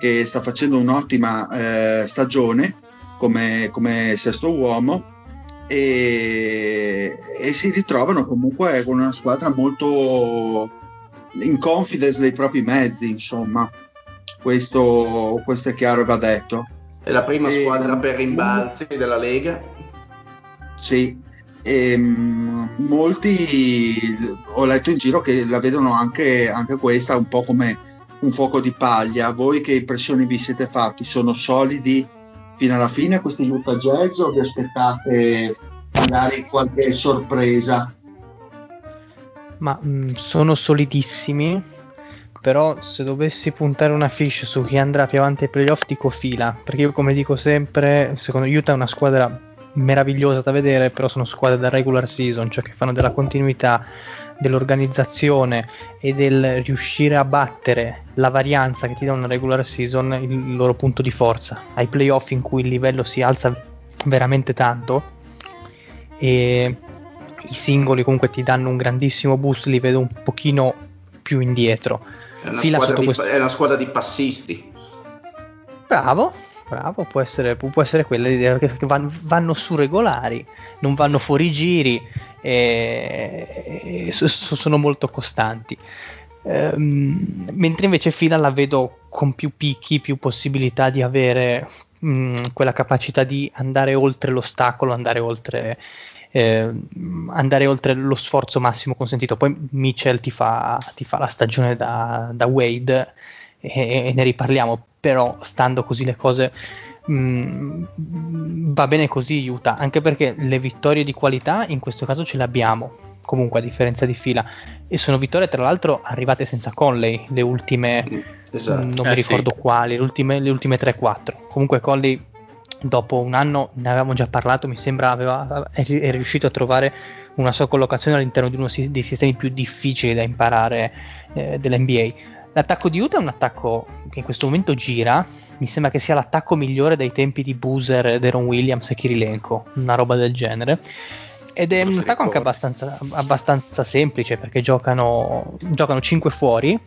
che sta facendo un'ottima eh, stagione come, come, sesto uomo e, e, si ritrovano comunque con una squadra molto in confidence dei propri mezzi insomma questo, questo è chiaro e va detto. È la prima e, squadra per rimbalzi della Lega? Sì, e, um, molti ho letto in giro che la vedono anche, anche, questa un po' come un fuoco di paglia. Voi che impressioni vi siete fatti? Sono solidi fino alla fine questi Utah Jazz o vi aspettate magari qualche sorpresa? Ma mh, mm, sono solidissimi però se dovessi puntare una fish su chi andrà più avanti ai playoff dico fila, perché io come dico sempre, secondo Utah è una squadra meravigliosa da vedere, però sono squadre da regular season, cioè che fanno della continuità, dell'organizzazione e del riuscire a battere la varianza che ti dà una regular season il loro punto di forza. Ai playoff in cui il livello si alza veramente tanto e i singoli comunque ti danno un grandissimo boost, li vedo un pochino più indietro è una, squadra di, questo... è una squadra di passisti. Bravo, bravo, può essere, può essere quella l'idea che vanno, vanno, su regolari, non vanno fuori giri e, e sono molto costanti. Ehm, mentre invece Fila la vedo con più picchi, più possibilità di avere mh, quella capacità di andare oltre l'ostacolo, andare oltre eh, andare oltre lo sforzo massimo consentito. Poi Mitchell ti fa, ti fa la stagione da, da Wade e, e, ne riparliamo, però stando così le cose mh, mm, va bene così aiuta, anche perché le vittorie di qualità in questo caso ce le abbiamo. Comunque, a differenza di fila, e sono vittorie tra l'altro arrivate senza Conley, le ultime, esatto. non eh, mi ricordo sì. quali, le ultime, le ultime 3-4. Comunque, Conley dopo un anno, ne avevamo già parlato, mi sembra aveva, è, è riuscito a trovare una sua collocazione all'interno di uno dei sistemi più difficili da imparare eh, dell'NBA. L'attacco di Utah è un attacco che in questo momento gira, mi sembra che sia l'attacco migliore dai tempi di Boozer, Deron Williams e Kirilenko, una roba del genere. Ed è un attacco anche abbastanza, abbastanza semplice perché giocano, giocano 5 fuori,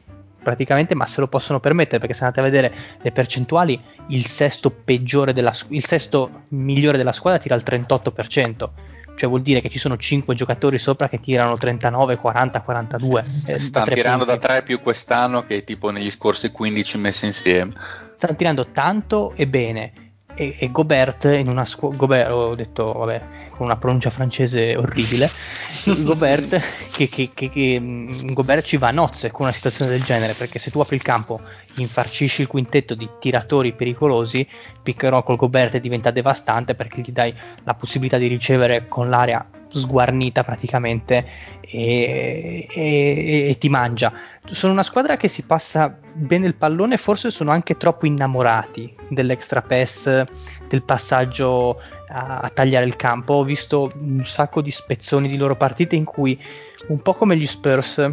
praticamente, ma se lo possono permettere perché se andate a vedere le percentuali, il sesto peggiore della il sesto migliore della squadra tira il 38%. Cioè vuol dire che ci sono 5 giocatori sopra che tirano 39, 40, 42. Eh, stanno tirando punti. da 3 più quest'anno che tipo negli scorsi 15 messi insieme. Stanno tirando tanto e bene e, e Gobert in una scuola Gobert ho detto vabbè con una pronuncia francese orribile Gobert che, che, che, che, mm, Gobert ci va a nozze con una situazione del genere perché se tu apri il campo infarcisci il quintetto di tiratori pericolosi piccherò col Gobert diventa devastante perché gli dai la possibilità di ricevere con l'area sguarnita praticamente e, e, e, ti mangia. Sono una squadra che si passa bene il pallone, forse sono anche troppo innamorati dell'extra pass, del passaggio a, a tagliare il campo. Ho visto un sacco di spezzoni di loro partite in cui, un po' come gli Spurs,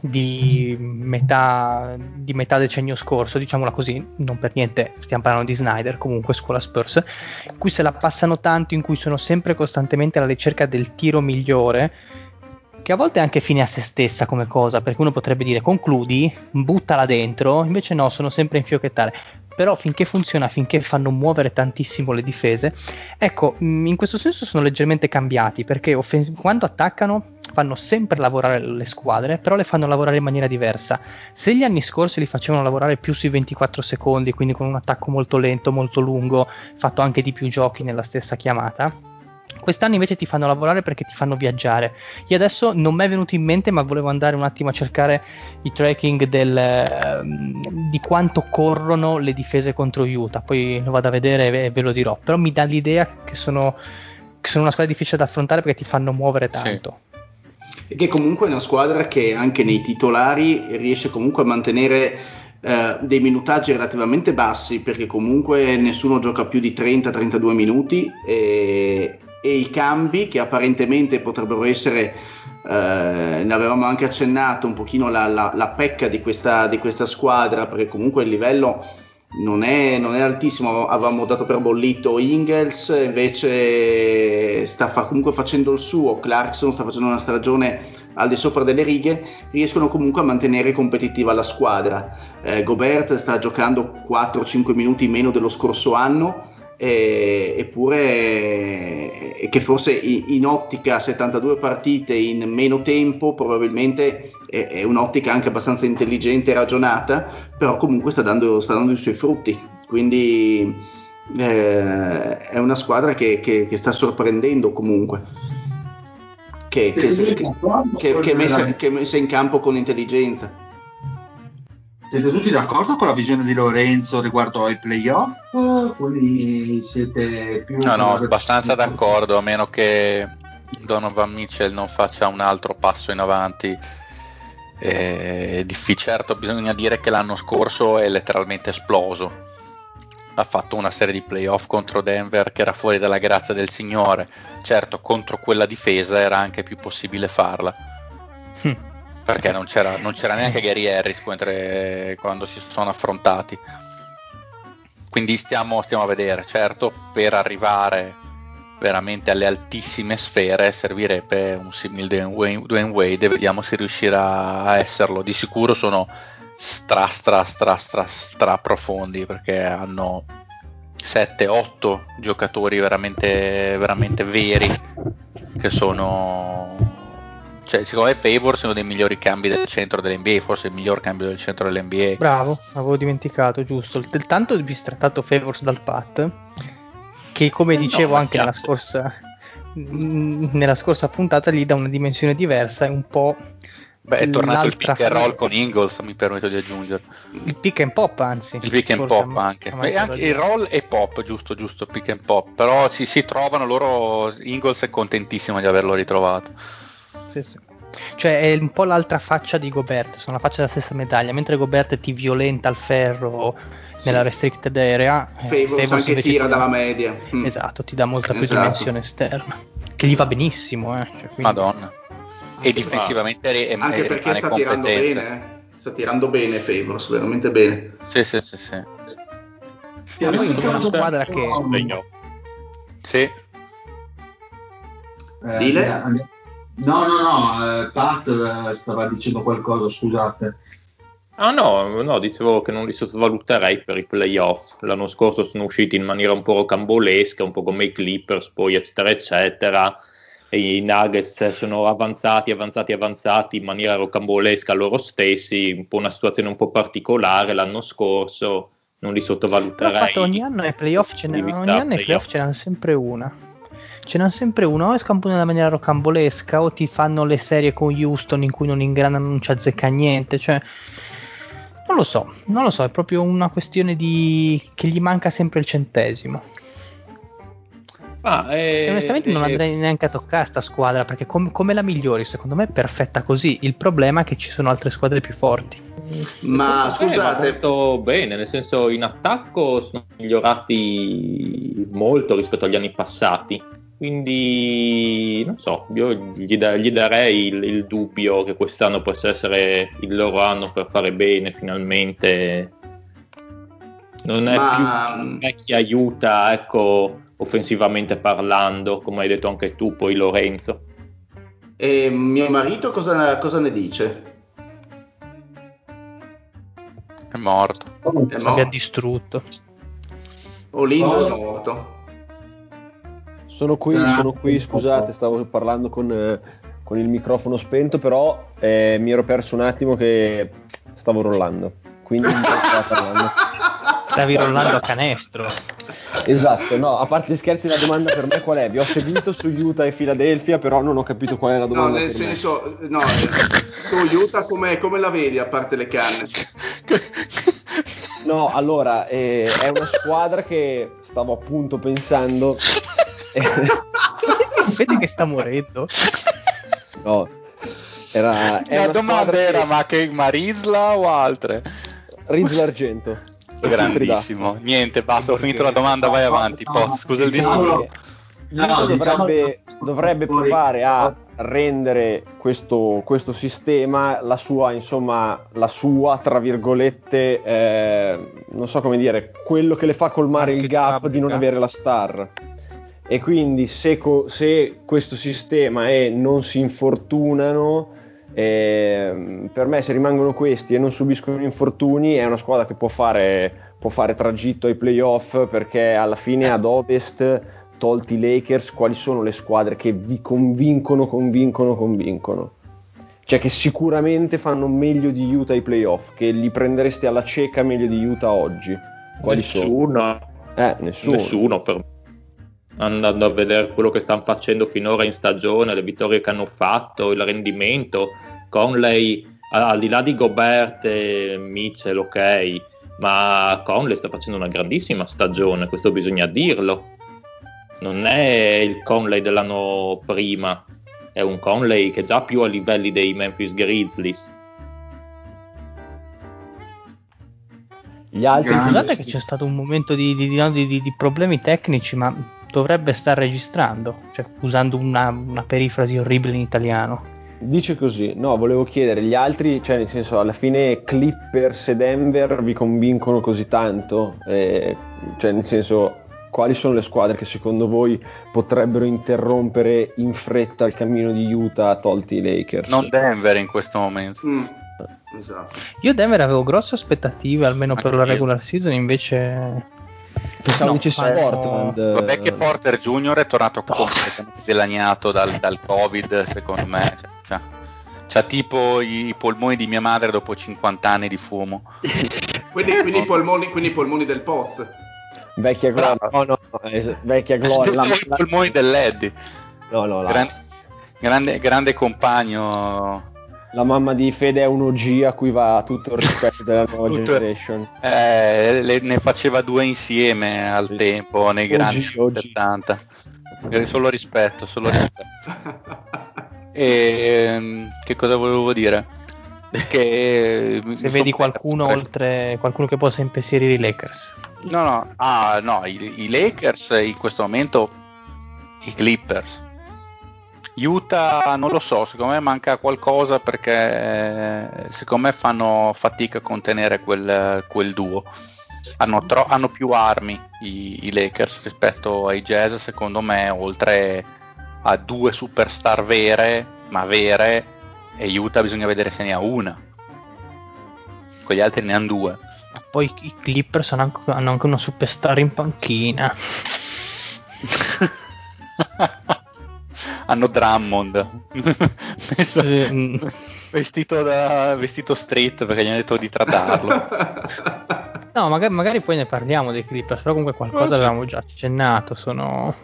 di metà, di metà decennio scorso, diciamola così, non per niente stiamo parlando di Snyder, comunque scuola Spurs, in cui se la passano tanto, in cui sono sempre costantemente alla ricerca del tiro migliore, che a volte è anche fine a se stessa come cosa, perché uno potrebbe dire concludi, buttala dentro, invece no, sono sempre a infiocchettare. Però finché funziona, finché fanno muovere tantissimo le difese, ecco, mh, in questo senso sono leggermente cambiati perché offens- quando attaccano fanno sempre lavorare le squadre, però le fanno lavorare in maniera diversa. Se gli anni scorsi li facevano lavorare più sui 24 secondi, quindi con un attacco molto lento, molto lungo, fatto anche di più giochi nella stessa chiamata, Quest'anno invece ti fanno lavorare perché ti fanno viaggiare. Io adesso non mi è venuto in mente, ma volevo andare un attimo a cercare i tracking del, ehm, di quanto corrono le difese contro Utah. Poi lo vado a vedere e ve lo dirò. Però mi dà l'idea che sono, che sono una squadra difficile da affrontare perché ti fanno muovere tanto. E che comunque è una squadra che anche nei titolari riesce comunque a mantenere eh, dei minutaggi relativamente bassi perché comunque nessuno gioca più di 30-32 minuti e, e i cambi che apparentemente potrebbero essere, eh, ne avevamo anche accennato un pochino la, la, la pecca di questa, di questa, squadra, perché comunque il livello non è, non è, altissimo, avevamo dato per bollito Ingels, invece sta fa, comunque facendo il suo, Clarkson sta facendo una stagione al di sopra delle righe, riescono comunque a mantenere competitiva la squadra. Eh, Gobert sta giocando 4-5 minuti meno dello scorso anno, eh, eppure eh, che forse in, ottica 72 partite in meno tempo probabilmente è, è, un'ottica anche abbastanza intelligente e ragionata, però comunque sta dando, sta dando i suoi frutti. Quindi eh, è una squadra che, che, che, sta sorprendendo comunque. Che, che, che, messa, che è messa in campo con intelligenza. Siete tutti d'accordo con la visione di Lorenzo riguardo ai playoff? Quindi siete più... No, no, abbastanza d'accordo, a meno che Donovan Mitchell non faccia un altro passo in avanti. Difficile, certo bisogna dire che l'anno scorso è letteralmente esploso. Ha fatto una serie di playoff contro Denver che era fuori dalla grazia del Signore. Certo, contro quella difesa era anche più possibile farla. Hm perché non c'era, non c'era neanche Gary Harris quando si sono affrontati. Quindi stiamo, stiamo, a vedere, certo, per arrivare veramente alle altissime sfere servirebbe un simile Dwayne Wade, vediamo se riuscirà a esserlo. Di sicuro sono stra stra stra stra stra profondi perché hanno 7-8 giocatori veramente, veramente veri che sono cioè, secondo me Favors è uno dei migliori cambi del centro dell'NBA, forse il miglior cambio del centro dell'NBA. Bravo, avevo dimenticato, giusto. Del tanto bistrattato Favors dal Pat, che come dicevo no, anche nella scorsa, nella scorsa puntata gli dà una dimensione diversa, è un po'... Beh, è tornato il pick and roll con Ingles, mi permetto di aggiungere. Il pick and pop, anzi. Il pick and pop anche. Beh, anche il roll e pop, giusto, giusto, pick and pop. Però si, si trovano loro, Ingles è contentissimo di averlo ritrovato. Sì, sì. Cioè è un po' l'altra faccia di Gobert, sono la faccia della stessa medaglia, mentre Gobert ti violenta al ferro sì. nella restricted area, eh, Favors, Favors anche tira dalla media. Mm. Esatto, ti dà molta più esatto. dimensione esterna, che gli va benissimo. Eh. Cioè, quindi... Madonna. E difensivamente è, anche perché sta tirando bene, eh. sta tirando bene Favors, veramente bene. Sì, sì, sì, sì. E poi una squadra che... Sì. Eh, Dile? No, no, no, eh, Pat eh, stava dicendo qualcosa, scusate. Ah no, no, dicevo che non li sottovaluterei per i playoff. L'anno scorso sono usciti in maniera un po' rocambolesca, un po' come i Clippers, poi eccetera eccetera. E I Nuggets sono avanzati, avanzati, avanzati in maniera rocambolesca loro stessi, un po' una situazione un po' particolare l'anno scorso, non li sottovaluterei. Però ogni anno ai playoff ce n'è, ogni anno ai playoff ce n'hanno sempre una ce n'hanno sempre uno, o scampano nella maniera rocambolesca, o ti fanno le serie con Houston in cui non ingranano, non ci azzecca niente, cioè non lo so, non lo so, è proprio una questione di che gli manca sempre il centesimo. Ah, eh, e onestamente eh, non andrei neanche a toccare sta squadra perché com- come la migliori secondo me è perfetta così. Il problema è che ci sono altre squadre più forti. Ma scusate. molto bene nel senso in attacco sono migliorati molto rispetto agli anni passati quindi, non so, io gli, da, gli darei il, il, dubbio che quest'anno possa essere il loro anno per fare bene finalmente. Non è Ma... più chi aiuta, ecco, offensivamente parlando, come hai detto anche tu, poi Lorenzo. E mio marito cosa, cosa ne dice? morto. È Mi ha morto. distrutto. Olindo è morto. Sono qui, Ah, sono qui, scusate, stavo parlando con, eh, con il microfono spento, però eh, mi ero perso un attimo che stavo rollando. Quindi stavo parlando. Stavi rollando a canestro. Esatto, no, a parte gli scherzi, la domanda per me qual è? Vi ho seguito su Utah e Philadelphia, però non ho capito qual è la No, domanda. nel per me. senso, no, tu Utah come, come la vedi a parte le canne? No, allora, eh, è una squadra che stavo appunto pensando. Eh, Vedi che sta morendo. no, era, La domanda era che- ma che Marisla o altre? Riz d'Argento. Grandissimo. Niente, basta, ho finito la domanda, vai avanti. Poz, scusa il disturbo. No, L'Inter diciamo- dovrebbe, dovrebbe provare a rendere questo, questo sistema la sua, insomma, la sua, tra virgolette, eh, non so come dire, quello che le fa colmare il gap di non avere la star. E quindi se, co- se questo sistema è non si infortunano, eh, per me se rimangono questi e non subiscono infortuni è una squadra che può fare, può fare tragitto ai playoff perché alla fine ad ovest tolti i Lakers, quali sono le squadre che vi convincono, convincono, convincono? Cioè che sicuramente fanno meglio di Utah ai playoff, che li prendereste alla cieca meglio di Utah oggi. Quali sono? Nessuno, Eh, nessuno. nessuno per me. Andando a vedere quello che stanno facendo finora in stagione, le vittorie che hanno fatto, il rendimento, Conley, al di là di Gobert e Mitchell, ok, ma Conley sta facendo una grandissima stagione, questo bisogna dirlo. Non è il Conley dell'anno prima, è un Conley che è già più a livelli dei Memphis Grizzlies. Gli altri Grande. Scusate che c'è stato un momento di, di- di- di- di problemi tecnici, ma dovrebbe star registrando, cioè usando una, una perifrasi orribile in italiano. Dice così, no, volevo chiedere, gli altri, cioè nel senso, alla fine Clippers e Denver vi convincono così tanto? Eh, cioè nel senso, quali sono le squadre che secondo voi potrebbero interrompere in fretta il cammino di Utah tolti i Lakers? Non Denver in questo momento. Mm, esatto. Io Denver avevo grosse aspettative, almeno per Anche la io. regular season, invece... Pensavo no, dicessi fanno- Portland. Vabbè che Porter Junior è tornato completamente dilaniato dal, dal Covid, secondo me. Cioè, c'ha, c'ha tipo i polmoni di mia madre dopo 50 anni di fumo. Quindi, quindi, i polmoni, quindi i polmoni del post. Vecchia gloria, no, no, vecchia gloria. la- i polmoni dell'Eddie. no, no, la, Gran- grande, grande compagno. La mamma di Fede è un OG a cui va tutto il rispetto della nuova Tutto- generation. Eh, le- ne faceva due insieme al Sì, sì. tempo, nei grandi OG. anni 70. Eh, Solo rispetto, solo rispetto. E, ehm, che cosa volevo dire? Che Se vedi qualcuno oltre qualcuno che possa impensierire i Lakers. No, no, ah, no, i, i Lakers in questo momento, i Clippers. Utah non lo so, secondo me manca qualcosa perché eh, secondo me fanno fatica a contenere quel, quel duo. Hanno, tro- hanno più armi i, i Lakers rispetto ai Jazz, secondo me, oltre a due superstar vere, ma vere, e Utah bisogna vedere se ne ha una. Con gli altri ne hanno due. Poi i Clippers hanno anche, hanno anche una superstar in panchina. hanno Drummond Messo- Mm. vestito da vestito street perché gli hanno detto di trattarlo No, magari, magari poi ne parliamo dei Clippers, però comunque qualcosa avevamo già accennato. Sono.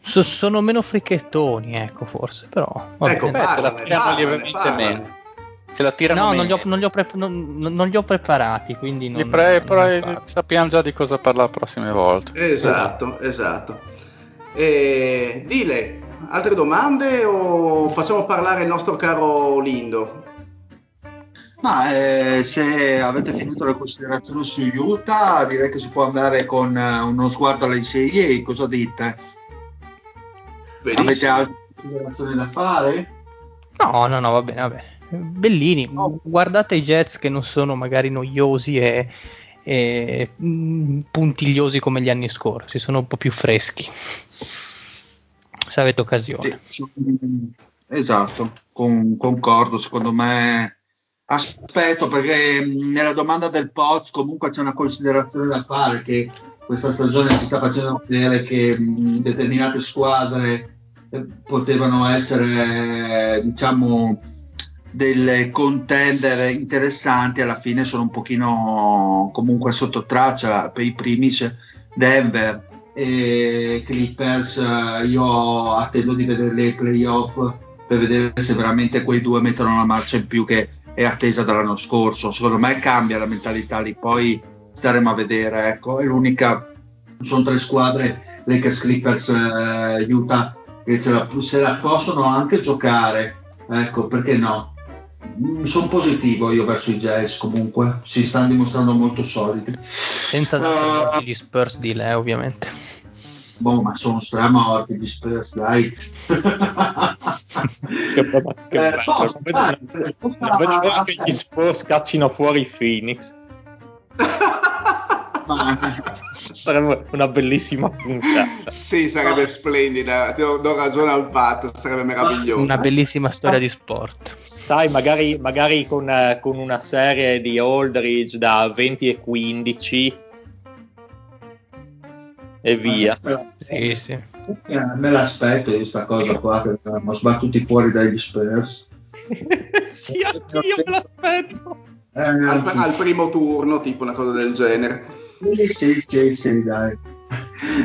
so- sono meno fricchettoni, ecco, forse, però. va Ecco, bene. Beh, se la tirano lievemente meno se la tirano No, meno non li, ho, non, li pre- non- non- li ho preparati, quindi non, Li pre- parlo. sappiamo già di cosa parlare le prossime volte Esatto, esatto. E, Dile, altre domande o facciamo parlare il nostro caro Lindo? Ma eh, se avete finito le considerazioni su Utah, direi che si può andare con eh, uno sguardo alle NCAA. Cosa dite? Avete Benissimo. altre considerazioni da fare? No, no, no, va bene, va bene. Bellini, guardate i Jets che non sono magari noiosi e, e, mm, puntigliosi come gli anni scorsi, sono un po' più freschi. Se avete occasione. Sì, esatto, con- concordo. Secondo me Aspetto perché mh, nella domanda del Poz comunque c'è una considerazione da fare che questa stagione si sta facendo vedere che mh, determinate squadre eh, potevano essere diciamo delle contender interessanti alla fine sono un pochino comunque sotto traccia per i primi c'è Denver e Clippers io attendo di vedere le playoff per vedere se veramente quei due mettono la marcia in più che è attesa dall'anno scorso. Secondo me cambia la mentalità lì poi staremo a vedere ecco. È l'unica sono tre squadre Lakers Clippers eh, Utah che la, se la possono anche giocare ecco perché no sono positivo io verso i Jazz comunque. Si stanno dimostrando molto solidi. Senza Uh, gli Spurs di lei, ovviamente. boh ma sono stramorti gli Spurs dai. Che, bello, che Eh, dai, non che gli Spurs caccino fuori i Phoenix. Sarebbe una bellissima puntata. Sì, sarebbe splendida. Do, do ragione al Pat, sarebbe meraviglioso. Una bellissima storia di sport. Sai, magari, magari con, eh, con una serie di Aldridge da 20 e 15 e via. Sì, sì. Eh, me l'aspetto io sta cosa qua che abbiamo sbattuti fuori dagli Spurs sì, anch'io me l'aspetto. Eh, Al, al primo turno, tipo una cosa del genere. Sì, sì, sì, sì, dai.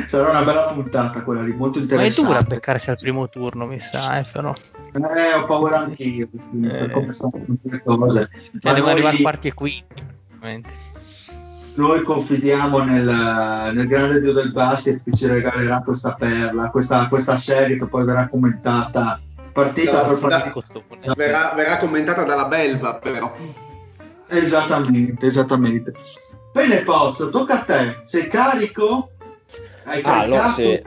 Sarà una bella puntata quella lì, molto Ma è interessante. dura beccarsi al primo turno, mi sa, eh, però. Eh, ho paura anch'io per Eh. come stanno le cose. Cioè, Ma devono noi, arrivare quarti e quinti. ovviamente. noi confidiamo nel, nel grande dio del basket che ci regalerà questa perla, questa, questa serie che poi verrà commentata partita Da- per partita. Verrà, verrà commentata dalla Belva, però. Esattamente, esattamente. Bene, Pozzo, tocca a te. Sei carico? Hai Ah, allora, se,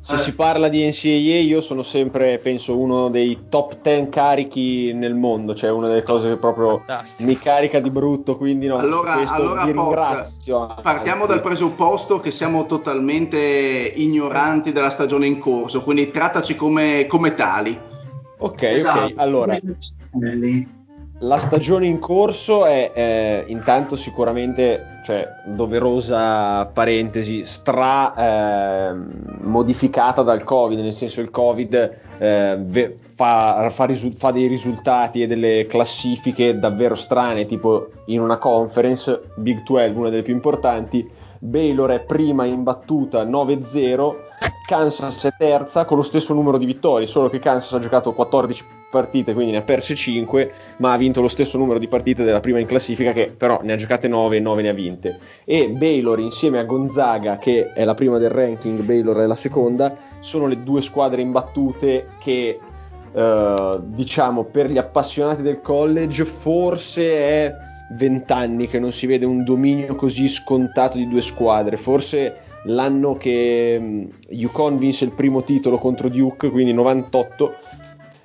se Eh, si parla di NCAA, io sono sempre, penso, uno dei top 10 carichi nel mondo, cioè una delle cose che proprio Fantastico. mi carica di brutto, quindi no, Allora- questo allora, vi ringrazio. Partiamo anzi. dal presupposto che siamo totalmente ignoranti della stagione in corso, quindi trattaci come, come tali. Ok, esatto. ok, allora, Lì. La stagione in corso è eh, intanto sicuramente, cioè, doverosa parentesi, stra ehm, modificata dal Covid, nel senso il Covid eh, fa, fa risu- fa dei risultati e delle classifiche davvero strane, tipo in una conference, Big 12, una delle più importanti, Baylor è prima in battuta 9-0, Kansas è terza con lo stesso numero di vittorie, solo che Kansas ha giocato 14 partite, quindi ne ha perse 5, ma ha vinto lo stesso numero di partite della prima in classifica, che però ne ha giocate 9 e 9 ne ha vinte. E Baylor insieme a Gonzaga, che è la prima del ranking, Baylor è la seconda, sono le due squadre imbattute che eh, diciamo per gli appassionati del college forse è vent'anni che non si vede un dominio così scontato di due squadre. Forse l'anno che mh, UConn vinse il primo titolo contro Duke, quindi 98.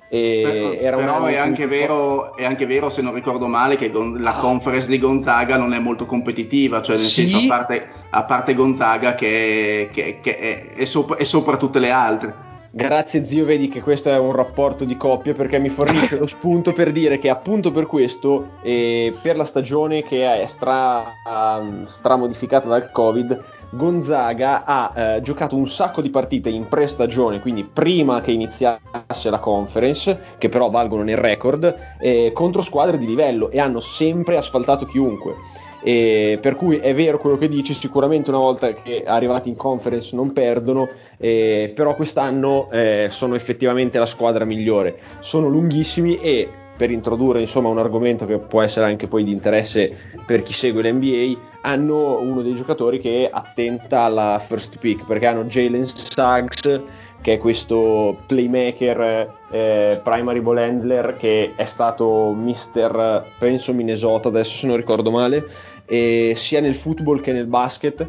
E Però, però è, anche vero, è anche vero, se non ricordo male, che la conference di Gonzaga non è molto competitiva, cioè nel Sì. senso a parte, a parte Gonzaga che, che- che è, è sopra, è sopra tutte le altre. Grazie zio, vedi che questo è un rapporto di coppia perché mi fornisce lo spunto per dire che appunto per questo, eh, per la stagione che è stra, um, stramodificata dal Covid, Gonzaga ha eh, giocato un sacco di partite in pre-stagione, quindi prima che iniziasse la conference, che però valgono nel record, eh, contro squadre di livello e hanno sempre asfaltato chiunque. E per cui è vero quello che dici, sicuramente una volta che arrivati in conference non perdono, eh, però quest'anno eh, sono effettivamente la squadra migliore. Sono lunghissimi e per introdurre insomma un argomento che può essere anche poi di interesse per chi segue l'NBA, hanno uno dei giocatori che attenta alla first pick perché hanno Jalen Suggs che è questo playmaker eh, primary ball handler che è stato mister penso Minnesota adesso se non ricordo male sia nel football che nel basket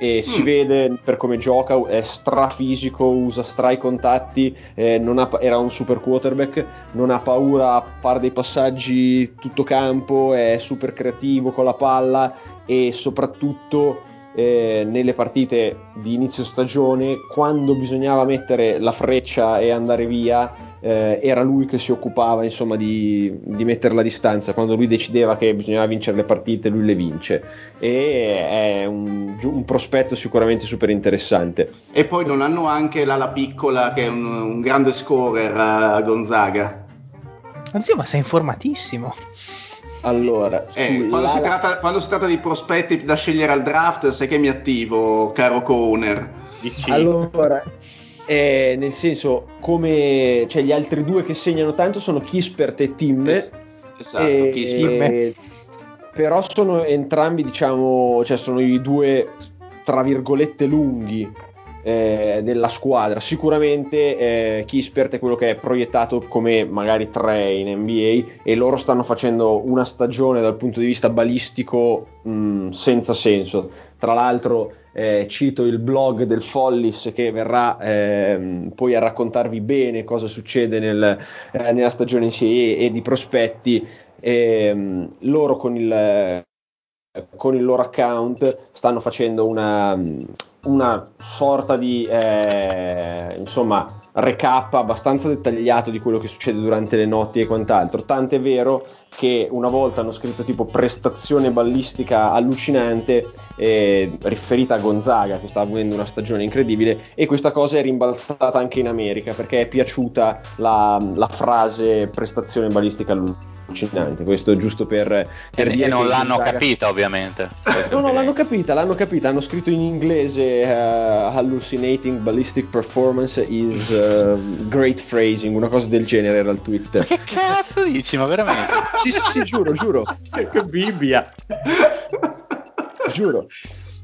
e si Mm. vede per come gioca, è strafisico, usa stra i contatti, eh, non ha- era un super quarterback, non ha paura a fare dei passaggi tutto campo, è super creativo con la palla e soprattutto eh, nelle partite di inizio stagione, quando bisognava mettere la freccia e andare via, eh, era lui che si occupava insomma di, di mettere la distanza. Quando lui decideva che bisognava vincere le partite, lui le vince. E è un, un prospetto sicuramente super interessante. E poi non hanno anche l'ala piccola che è un, un grande scorer a Gonzaga. Oddio, ma sei informatissimo. Allora, eh, quando, si tratta, quando, si tratta, di prospetti da scegliere al draft, sai che mi attivo, caro co-owner. Allora, eh, nel senso, come cioè, gli altri due che segnano tanto sono Kispert e Tim. Es- esatto, e, Kispert. però sono entrambi, diciamo, cioè sono i due tra virgolette lunghi eh, della squadra. Sicuramente eh, Kispert è quello che è proiettato come magari tre in NBA e loro stanno facendo una stagione dal punto di vista balistico mh, senza senso. Tra l'altro eh, cito il blog del Follis che verrà eh, poi a raccontarvi bene cosa succede nel, eh, nella stagione in sé e, e di prospetti. Ehm, loro con il, con il loro account stanno facendo una, una sorta di eh, insomma recap abbastanza dettagliato di quello che succede durante le notti e quant'altro. Tant'è vero che una volta hanno scritto tipo prestazione ballistica allucinante eh, riferita a Gonzaga che sta avendo una stagione incredibile e questa cosa è rimbalzata anche in America perché è piaciuta la, la frase prestazione ballistica allucinante. Questo giusto per, per e, e non l'hanno Gonzaga... capita ovviamente. No no l'hanno capita l'hanno capita. Hanno scritto in inglese uh, hallucinating ballistic performance is uh, great phrasing una cosa del genere era il tweet. Ma che cazzo dici? Ma veramente sì, sì, sì, giuro, giuro. che Bibbia. giuro.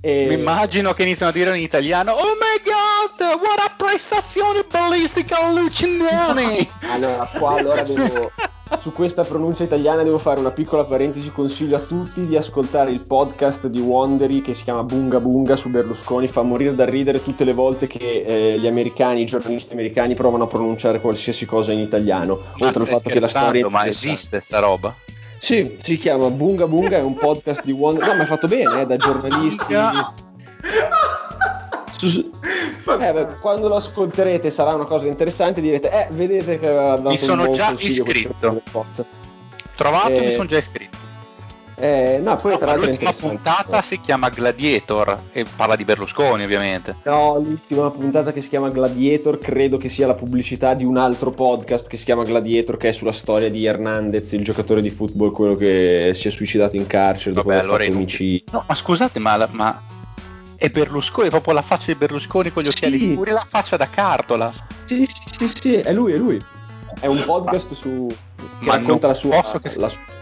E... Mi immagino che iniziano a dire in italiano Oh my god, what a prestazione ballistica allucinante! allora, qua allora devo... Su questa pronuncia italiana devo fare una piccola parentesi, consiglio a tutti di ascoltare il podcast di Wondery che si chiama Bunga Bunga su Berlusconi, fa morire da ridere tutte le volte che eh, gli americani, i giornalisti americani provano a pronunciare qualsiasi cosa in italiano, ma oltre al fatto che la storia... Ma esiste sta roba? Sì, si chiama Bunga Bunga, è un podcast di Wonder... No, ma è fatto bene, eh, da giornalisti... Su... Eh, beh, quando lo ascolterete sarà una cosa interessante direte eh vedete che aveva dato mi sono già iscritto. trovato e mi eh, sono già iscritto eh, no, poi no, tra l'ultima puntata si chiama Gladiator e parla di Berlusconi ovviamente. No, l'ultima puntata che si chiama Gladiator credo che sia la pubblicità di un altro podcast che si chiama Gladiator che è sulla storia di Hernandez, il giocatore di football, quello che si è suicidato in carcere dopo aver allora fatto omicidi. No, ma scusate, ma, ma, è Berlusconi, è proprio la faccia di Berlusconi con gli occhiali sì. pure la faccia da cartola. Sì, sì, sì, sì, è lui, è lui. È un podcast ma, su che racconta la sua, che... la sua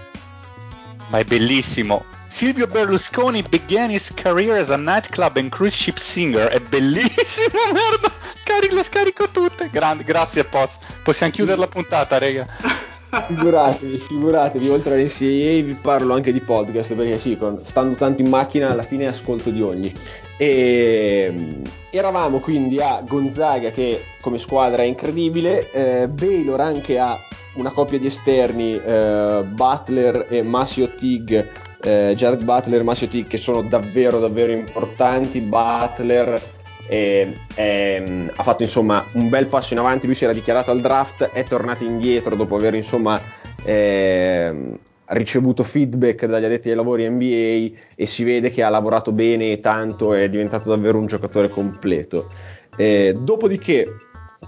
ma è bellissimo. Silvio Berlusconi began his career as a nightclub and cruise ship singer. È bellissimo, merda. Scarico, le scarico tutte. Grande, grazie Poz. Possiamo chiudere la puntata, rega. Figuratevi, figuratevi, oltre all'NCAA vi parlo anche di podcast perché sì, stando tanto in macchina alla fine ascolto di ogni. E eravamo quindi a Gonzaga che come squadra è incredibile, eh, Baylor anche ha una coppia di esterni, eh, Butler e Masio Tig, eh, Jared Butler e Masio Tig, che sono davvero davvero importanti. Butler è, è, ha fatto insomma un bel passo in avanti, lui si era dichiarato al draft, è tornato indietro dopo aver insomma eh, ricevuto feedback dagli addetti ai lavori NBA e si vede che ha lavorato bene e tanto, è diventato davvero un giocatore completo. Eh, dopodiché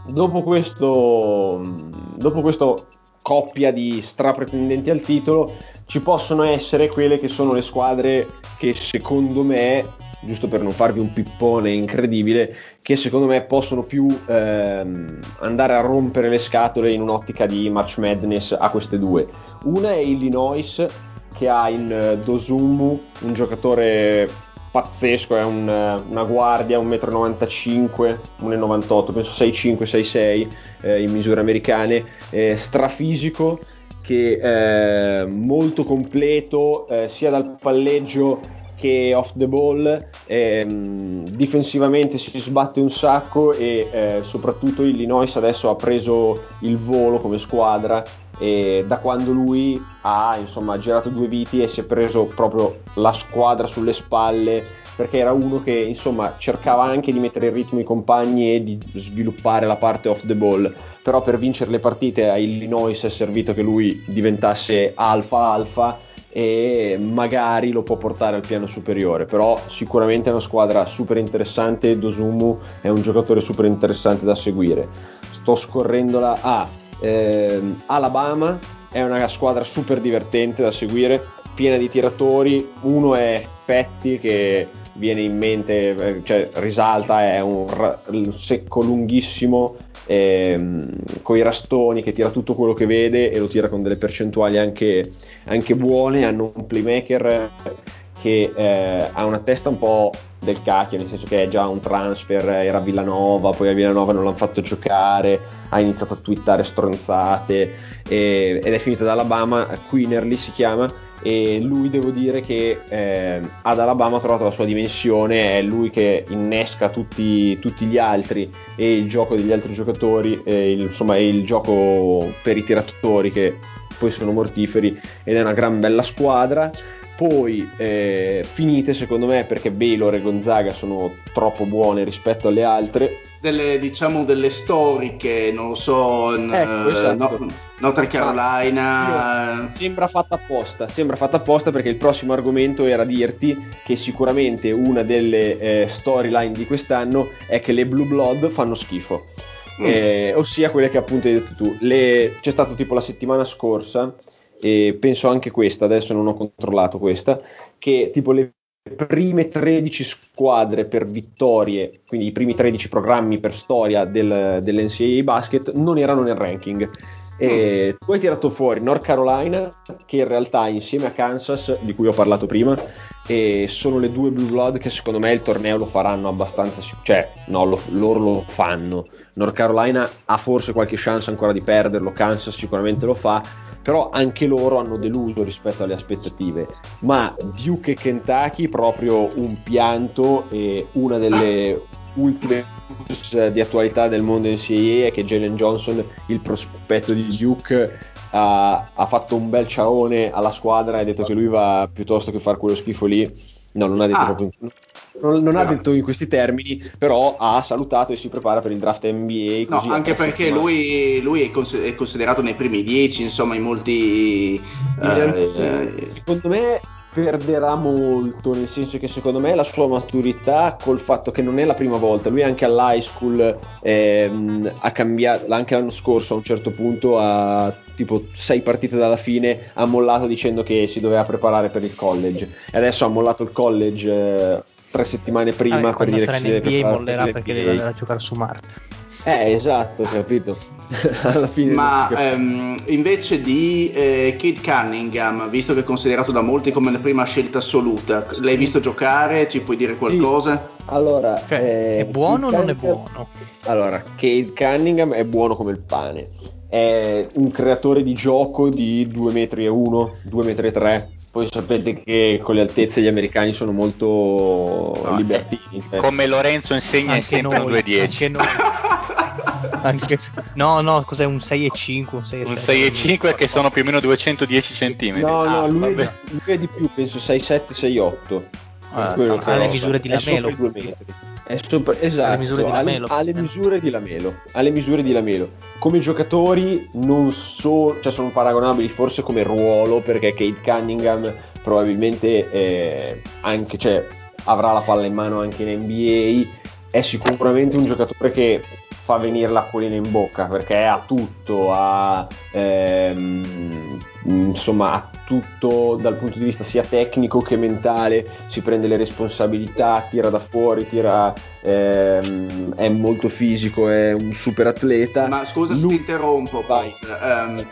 dopo questo, dopo questo coppia di strapretendenti al titolo ci possono essere quelle che sono le squadre che secondo me giusto per non farvi un pippone incredibile che secondo me possono più ehm, andare a rompere le scatole in un'ottica di March Madness a queste due. Una è Illinois che ha in Dosumu un giocatore pazzesco, è un, una guardia, 1,95 m, 1,98 penso 6,5, 6,6 eh, in misure americane, eh, strafisico che è eh, molto completo eh, sia dal palleggio che off the ball, ehm, difensivamente si sbatte un sacco e eh, soprattutto Illinois adesso ha preso il volo come squadra e da quando lui ha insomma girato due viti e si è preso proprio la squadra sulle spalle perché era uno che insomma cercava anche di mettere in ritmo i compagni e di sviluppare la parte off the ball, però per vincere le partite a Illinois è servito che lui diventasse alfa alfa e magari lo può portare al piano superiore, però sicuramente è una squadra super interessante, Dosumu è un giocatore super interessante da seguire. Sto scorrendola a ehm, Alabama, è una squadra super divertente da seguire, piena di tiratori, uno è Petti che viene in mente, eh, cioè risalta, è un, un secco lunghissimo ehm, con i rastoni che tira tutto quello che vede e lo tira con delle percentuali anche, anche buone. Hanno un playmaker che eh, ha una testa un po' del cacchio, nel senso che è già un transfer, era a Villanova, poi a Villanova non l'hanno fatto giocare, ha iniziato a twittare stronzate e, ed è finito ad Alabama, Queenerly si chiama, e lui devo dire che eh, ad Alabama ha trovato la sua dimensione, è lui che innesca tutti, tutti gli altri e il gioco degli altri giocatori, e il, insomma è il gioco per i tiratori che poi sono mortiferi ed è una gran bella squadra. Poi eh, finite secondo me perché Baylor e Gonzaga sono troppo buone rispetto alle altre delle, diciamo, delle storiche, non lo so, ecco, esatto. no, North Carolina. Sembra fatta apposta, sembra fatta apposta perché il prossimo argomento era dirti che sicuramente una delle eh, storyline di quest'anno è che le Blue Blood fanno schifo. Mm. Eh, ossia quelle che appunto hai detto tu. Le, c'è stato tipo la settimana scorsa, e penso anche questa, adesso non ho controllato questa, che tipo le prime 13 squadre per vittorie, quindi i primi 13 programmi per storia del, dell'NCAA basket, non erano nel ranking. E tu hai tirato fuori North Carolina, che in realtà insieme a Kansas, di cui ho parlato prima, sono le due Blue Blood che secondo me il torneo lo faranno abbastanza, cioè no, lo, loro lo fanno. North Carolina ha forse qualche chance ancora di perderlo, Kansas sicuramente lo fa, però anche loro hanno deluso rispetto alle aspettative. Ma Duke e Kentucky proprio un pianto e una delle ultime di attualità del mondo NCAA è che Jalen Johnson, il prospetto di Duke, ha, ha, fatto un bel ciaone alla squadra e ha detto che lui va piuttosto che fare quello schifo lì. No, non ha detto ah. proprio non, non ha detto in questi termini, però ha salutato e si prepara per il draft NBA. no, anche perché lui, lui è, cons- è, considerato nei primi dieci, insomma, in molti. In eh, secondo me perderà molto, nel senso che secondo me la sua maturità col fatto che non è la prima volta, lui anche all'high school ehm, ha cambiato, anche l'anno scorso a un certo punto a tipo sei partite dalla fine ha mollato dicendo che si doveva preparare per il college e adesso ha mollato il college eh, tre settimane prima ah, per dire che si deve NBA mollerà perché deve andare a giocare su Marte. Eh, esatto, capito. Alla fine Ma ehm, invece di eh, Kate Cunningham, visto che è considerato da molti come la prima scelta assoluta, l'hai visto giocare? Ci puoi dire qualcosa? Sì. Allora, cioè, eh, è buono o non è buono? Allora, Kate Cunningham è buono come il pane. È un creatore di gioco di 2 metri e 1, 2 metri e 3 poi sapete che con le altezze gli americani sono molto no, libertini. Eh, come Lorenzo insegna anche è sempre noi, un 2-10. Anche noi. anche, no, no, cos'è un 6,5? Un 6,5 un 6 che sono più o meno 210 cm. No, no, ah, lui, lui, è di più, penso 6,7, 6,8. Ah, ha le misure di Lamelo. È super, esatto, alle misure, alle, alle misure di Lamelo. Alle misure di Lamelo. Come giocatori non so, cioè sono paragonabili forse come ruolo perché Kate Cunningham probabilmente eh, anche, cioè, avrà la palla in mano anche in NBA. È sicuramente un giocatore che fa venire l'acquolina in bocca perché ha tutto, ha, ehm, insomma, ha tutto dal punto di vista sia tecnico che mentale, si prende le responsabilità, tira da fuori, tira, ehm, è molto fisico, è un super atleta. Ma scusa Lui... se ti interrompo, um,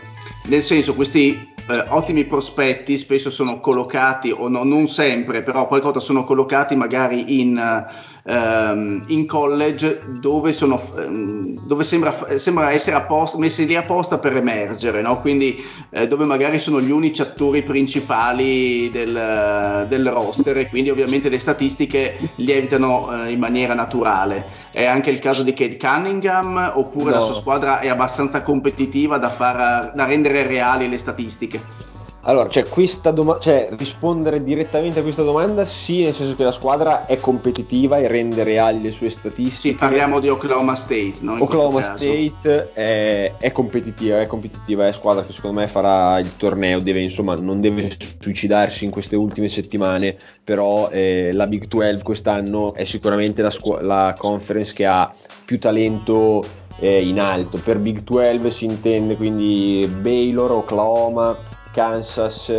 nel senso questi eh, ottimi prospetti spesso sono collocati, o no, non sempre, però qualcosa sono collocati magari in... Uh, ehm, in college dove, sono, ehm, dove sembra, sembra, essere apposta, messi lì apposta per emergere, no? quindi eh, dove magari sono gli unici attori principali del, del, roster e quindi ovviamente le statistiche lievitano eh, in maniera naturale. È anche il caso di Kate Cunningham oppure no. la sua squadra è abbastanza competitiva da, far, da rendere reali le statistiche? Allora, cioè, questa doma- cioè, rispondere direttamente a questa domanda, sì, nel senso che la squadra è competitiva e rende reali le sue statistiche. Sì, parliamo di Oklahoma State, no? In Oklahoma. State è, è competitiva, è competitiva, è squadra che secondo me farà il torneo, deve, insomma, non deve suicidarsi in queste ultime settimane, però eh, la Big 12 quest'anno è sicuramente la, scu- la conference che ha più talento eh, in alto. Per Big 12 si intende quindi Baylor, Oklahoma, Kansas,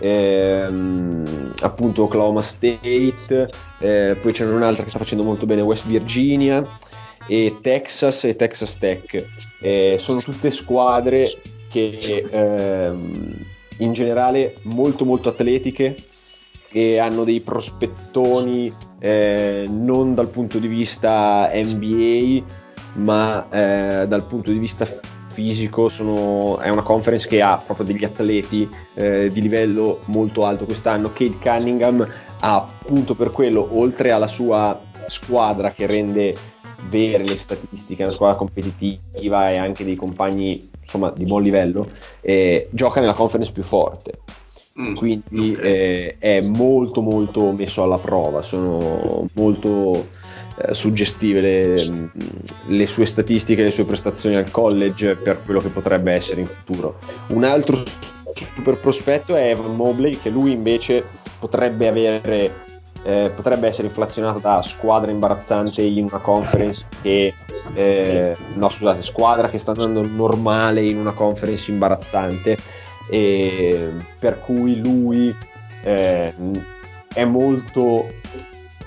ehm, appunto Oklahoma State, eh, poi c'è un'altra che sta facendo molto bene, West Virginia e Texas e Texas Tech. Eh, sono tutte squadre che ehm, in generale molto molto atletiche e hanno dei prospettoni eh, non dal punto di vista NBA ma eh, dal punto di vista fisico sono, è una conference che ha proprio degli atleti eh, di livello molto alto quest'anno Kate Cunningham ha appunto per quello oltre alla sua squadra che rende vere le statistiche una squadra competitiva e anche dei compagni insomma di buon livello eh, gioca nella conference più forte Mm, quindi ok. eh, è molto molto messo alla prova sono molto eh, suggestive le, le sue statistiche le sue prestazioni al college per quello che potrebbe essere in futuro. Un altro super prospetto è Evan Mobley che lui invece potrebbe avere eh, potrebbe essere inflazionato da squadra imbarazzante in una conference che eh, no scusate squadra che sta andando normale in una conference imbarazzante per cui lui eh, è molto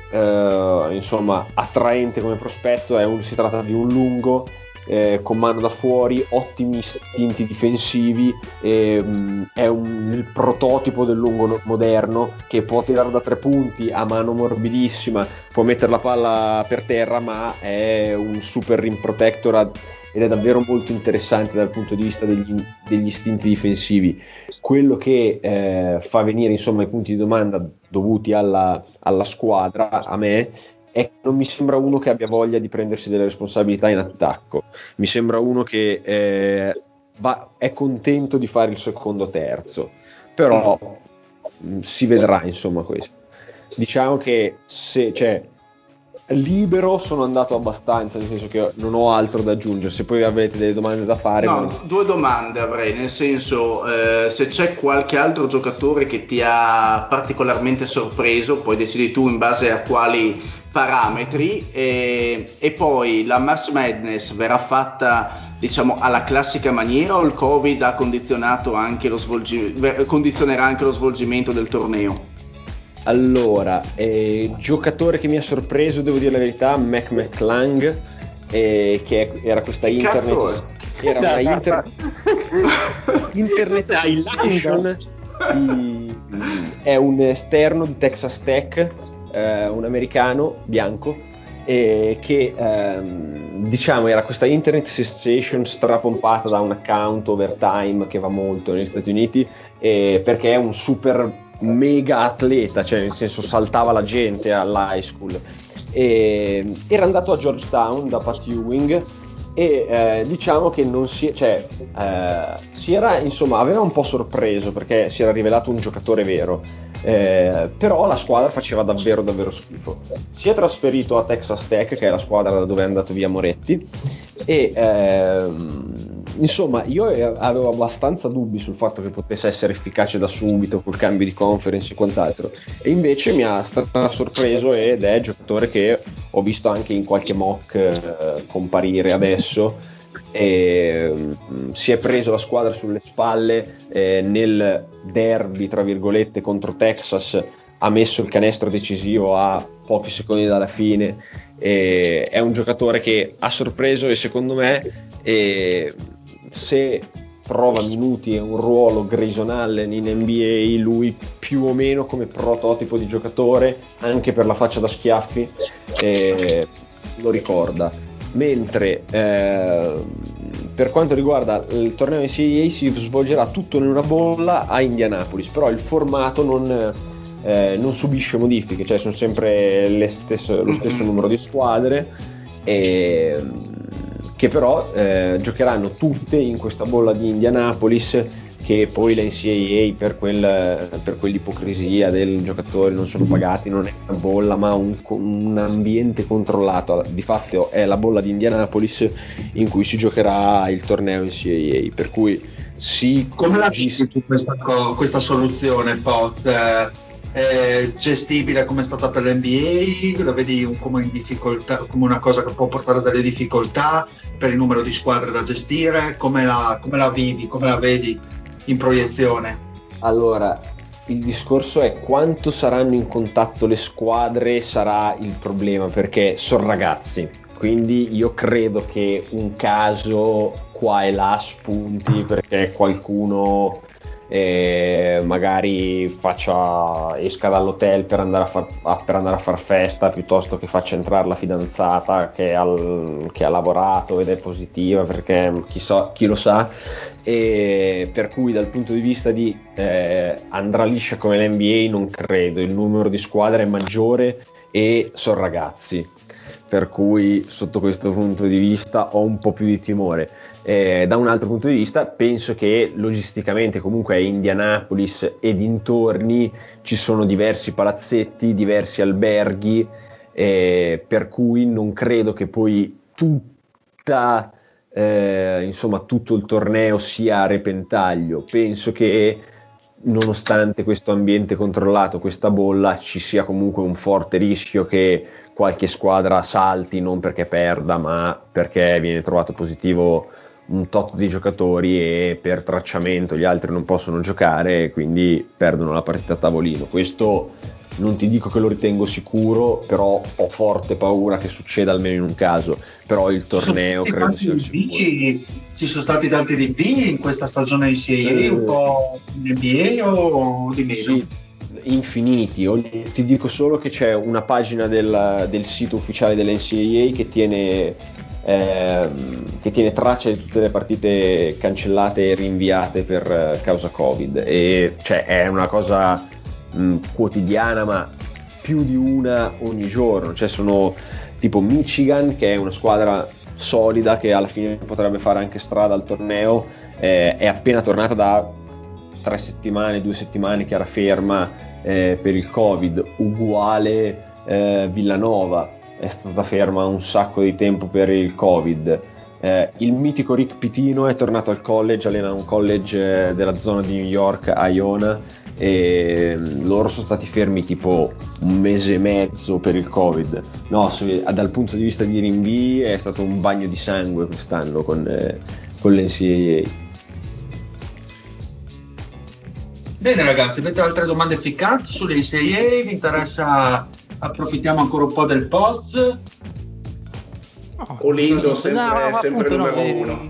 eh, insomma attraente come prospetto un- si tratta di un lungo eh, con mano da fuori ottimi istinti difensivi e, mh, è un- il prototipo del lungo no- moderno che può tirare da tre punti a mano morbidissima può mettere la palla per terra ma è un super rim protector ad- ed è davvero molto interessante dal punto di vista degli, degli istinti difensivi. Quello che eh, fa venire insomma i punti di domanda dovuti alla, alla squadra, a me, è che non mi sembra uno che abbia voglia di prendersi delle responsabilità in attacco. Mi sembra uno che eh, va- è contento di fare il secondo terzo, però mh, si vedrà insomma questo. Diciamo che se, cioè, libero sono andato abbastanza, nel senso che non ho altro da aggiungere. Se poi avete delle domande da fare, No, me- due domande avrei, nel senso, eh, se c'è qualche altro giocatore che ti ha particolarmente sorpreso, poi decidi tu in base a quali parametri, e, e poi la Mass Madness verrà fatta diciamo alla classica maniera o il Covid ha condizionato anche lo svolgimento, condizionerà anche lo svolgimento del torneo? Allora, eh, giocatore che mi ha sorpreso, devo dire la verità, Mac McClung, eh, che è- era questa internet. Era una inter- internet sensation di- è un esterno di Texas Tech, eh, un americano bianco, eh, che ehm, diciamo era questa internet sensation strapompata da un account overtime che va molto negli Stati Uniti, eh, perché è un super mega atleta, cioè nel senso saltava la gente all'high school. E, era andato a Georgetown da Pat Ewing e eh, diciamo che non si, cioè, eh, si era, insomma, aveva un po' sorpreso perché si era rivelato un giocatore vero, eh, però la squadra faceva davvero davvero schifo. Si è trasferito a Texas Tech, che è la squadra da dove è andato via Moretti, e ehm, insomma io avevo abbastanza dubbi sul fatto che potesse essere efficace da subito col cambio di conference e quant'altro, e invece mi ha sorpreso ed è giocatore che ho visto anche in qualche mock eh, comparire adesso. E, mm, si è preso la squadra sulle spalle eh, nel derby tra virgolette contro Texas. Ha messo il canestro decisivo a pochi secondi dalla fine. E è un giocatore che ha sorpreso e secondo me eh, se trova minuti e un ruolo Grayson Allen in NBA lui più o meno come prototipo di giocatore anche per la faccia da schiaffi eh, lo ricorda. Mentre eh, per quanto riguarda il torneo NCAA si svolgerà tutto in una bolla a Indianapolis però il formato non, eh, non subisce modifiche cioè sono sempre stesse- lo stesso numero di squadre e, che però eh, giocheranno tutte in questa bolla di Indianapolis che poi la NCAA per, quel, per quell'ipocrisia del giocatore non sono pagati non è una bolla ma un, un ambiente controllato di fatto è la bolla di Indianapolis in cui si giocherà il torneo NCAA per cui sì come la vedi tu questa, questa soluzione Poz? È gestibile come è stata per l'NBA, la vedi un, come, come, una cosa che può portare delle difficoltà per il numero di squadre da gestire, come la, come la vivi, come la vedi in proiezione? Allora, il discorso è quanto saranno in contatto le squadre sarà il problema perché sono ragazzi. Quindi io credo che un caso qua e là spunti perché qualcuno e magari faccia, esca dall'hotel per andare, far, per andare a far festa piuttosto che faccia entrare la fidanzata che, al, che ha lavorato ed è positiva perché chi, so, chi, lo sa. E per cui dal punto di vista di eh, andrà liscia come l'NBA non credo. Il numero di squadre è maggiore e sono ragazzi per cui sotto questo punto di vista ho un po' più di timore eh, da un altro punto di vista penso che logisticamente comunque a Indianapolis e dintorni ci sono diversi palazzetti, diversi alberghi, eh, per cui non credo che poi tutta, eh, insomma, tutto il torneo sia a repentaglio. Penso che nonostante questo ambiente controllato, questa bolla, ci sia comunque un forte rischio che qualche squadra salti non perché perda, ma perché viene trovato positivo un tot di giocatori e per tracciamento gli altri non possono giocare quindi perdono la partita a tavolino. Questo non ti dico che lo ritengo sicuro, però ho forte paura che succeda almeno in un caso. Però il torneo credo sia il sicuro. Ci sono stati tanti rinvii in questa stagione di CIA, eh, un po' in NBA o di meno? Sì, infiniti. Ti dico solo che c'è una pagina del, del sito ufficiale dell'NCAA che tiene ehm, che tiene traccia di tutte le partite cancellate e rinviate per eh, causa Covid. E cioè, è una cosa mh, quotidiana, ma più di una ogni giorno. Cioè, sono tipo Michigan, che è una squadra solida che alla fine potrebbe fare anche strada al torneo, eh, è appena tornata da tre settimane, due settimane che era ferma eh, per il Covid, uguale eh, Villanova è stata ferma un sacco di tempo per il Covid. Eh, il mitico Rick Pitino è tornato al college, allena un college eh, della zona di New York, Iona, e mm, loro sono stati fermi tipo un mese e mezzo per il Covid. No, dal punto di vista di rinvii è stato un bagno di sangue quest'anno con, eh, con l'NCAA. Bene ragazzi, avete altre domande ficcanti sull'NCAA? Vi interessa approfittiamo ancora un po' del post. No, Olindo sempre, no, sempre numero no, uno.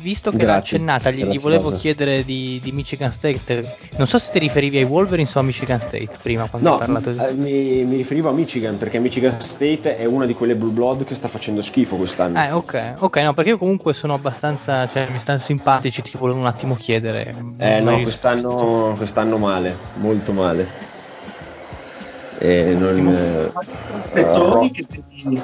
Visto che l'ha accennata, gli, gli volevo chiedere di, di, Michigan State. Non so se ti riferivi ai Wolverines o a Michigan State prima quando no, hai parlato di... Eh, mi, mi, riferivo a Michigan perché Michigan State è una di quelle Blue Blood che sta facendo schifo quest'anno. Eh, ok, ok, no, perché io comunque sono abbastanza, cioè mi stanno simpatici, ti volevo un attimo chiedere. Eh no, quest'anno, quest'anno male, molto male. E non, eh, prospettori che vedi,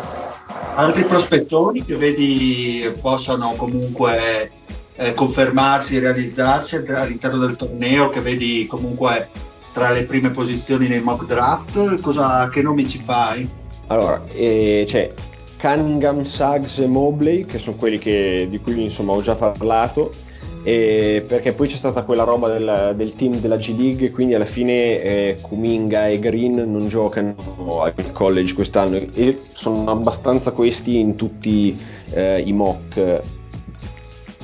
altri prospettori che vedi possano comunque eh, confermarsi e realizzarsi all'interno del torneo, che vedi comunque tra le prime posizioni nei mock draft, cosa, che nomi ci fai? Allora, eh, c'è Cunningham, Suggs e Mobley, che sono quelli che, di cui insomma ho già parlato e perché poi c'è stata quella roba del, del team della G League quindi alla fine eh, Kuminga e Green non giocano al college quest'anno. E sono abbastanza questi in tutti eh, i mock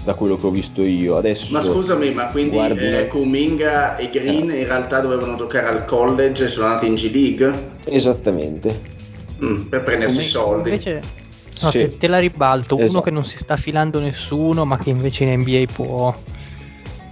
da quello che ho visto io. Adesso ma scusami ma quindi eh, Kuminga e Green in realtà dovevano giocare al college e sono andati in G League? esattamente. Mm, per prendersi i soldi. invece No, sì. te, te, la ribalto, esatto. uno che non si sta filando nessuno, ma che invece in NBA può,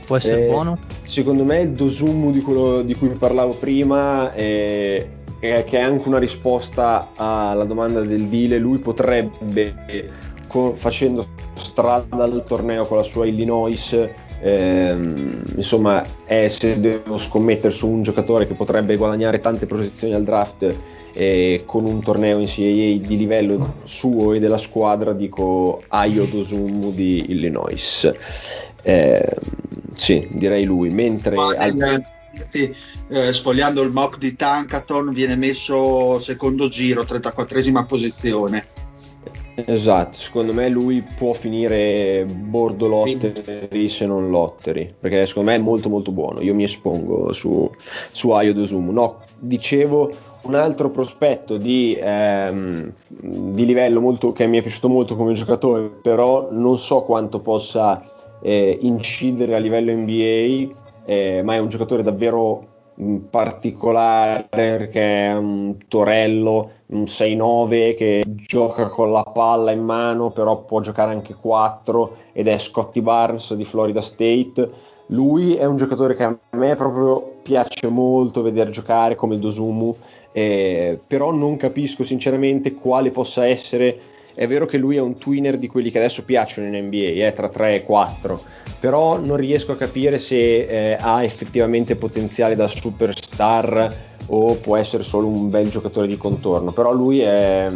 può essere eh, buono. Secondo me il Dosumu di, quello di cui parlavo prima è, è, che è anche una risposta alla domanda del Dile. Lui potrebbe, con, facendo strada al torneo con la sua Illinois, ehm, insomma, è, se devo scommettere su un giocatore che potrebbe guadagnare tante posizioni al draft e con un torneo in CAA di livello suo e della squadra dico Ayo Dosumu di Illinois Eh, sì, direi lui. Mentre eh, sfogliando il mock di Tankaton viene messo secondo giro, 34esima posizione. Esatto, secondo me lui può finire bordo lottery se non lottery, perché secondo me è molto molto buono. Io mi espongo su, su Ayo Dosumu. No, dicevo un altro prospetto di, ehm, di livello molto, che mi è piaciuto molto come giocatore, però non so quanto possa eh, incidere a livello NBA, eh, ma è un giocatore davvero particolare perché è un torello, un 6-9 che gioca con la palla in mano, però può giocare anche 4 ed è Scotty Barnes di Florida State. Lui è un giocatore che a me proprio piace molto vedere giocare come il Dosumu, eh, però non capisco sinceramente quale possa essere. È vero che lui è un twinner di quelli che adesso piacciono in NBA, eh, tra 3 e 4, però non riesco a capire se eh, ha effettivamente potenziale da superstar o può essere solo un bel giocatore di contorno. Però lui è,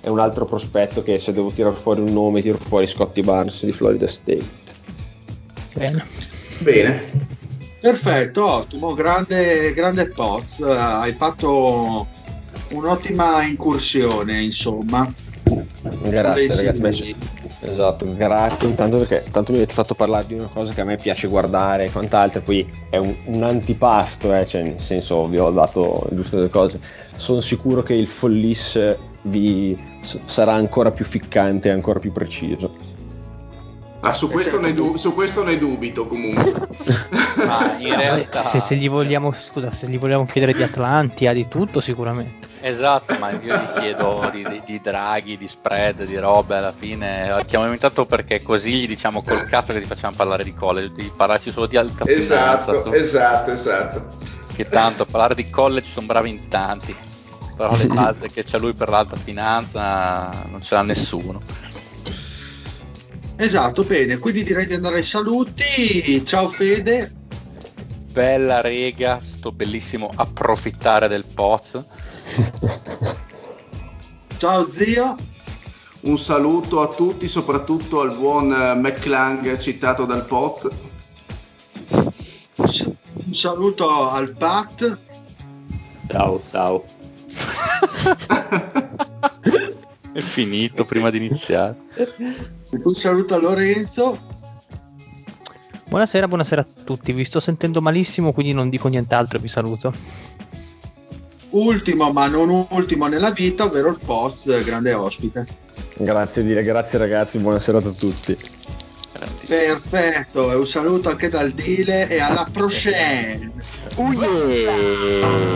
è un altro prospetto che se devo tirare fuori un nome tiro fuori Scotty Barnes di Florida State. Bene. Bene. Perfetto, ottimo, grande, grande Poz, hai fatto un'ottima incursione, insomma. Grazie ragazzi, beh, esatto, grazie intanto perché tanto mi avete fatto parlare di una cosa che a me piace guardare e quant'altro, poi è un, un antipasto, eh, cioè nel senso vi ho dato giusto delle cose. Sono sicuro che il follis vi s- sarà ancora più ficcante e ancora più preciso. Ah, su, questo ne du- su questo ne dubito comunque. Ma in realtà... se, se gli vogliamo, scusa, se gli vogliamo chiedere di Atlantia, di tutto sicuramente. Esatto, ma io gli chiedo di, di- di draghi, di spread, di robe alla fine. Chiamo invitato perché così gli diciamo col cazzo che ti facciamo parlare di college, di parlarci solo di alta esatto, esatto, esatto. che tanto a parlare di college sono bravi in tanti. Però le basi che c'ha lui per l'alta finanza non ce l'ha nessuno. Esatto, bene, quindi direi di andare ai saluti. Ciao Fede, Bella rega, sto bellissimo approfittare del Poz. ciao zio, Un saluto a tutti, soprattutto al buon eh, McClang citato dal Poz. un saluto al Pat, Ciao, ciao. È finito prima di iniziare. un saluto a Lorenzo, Buonasera, buonasera a tutti. Vi sto sentendo malissimo, quindi non dico nient'altro e vi saluto. ultimo ma non ultimo nella vita, ovvero il Poz, grande ospite. Grazie, dire, grazie ragazzi, buonasera a tutti. Perfetto, e un saluto anche dal Dile e alla prochaine. Uh, yeah.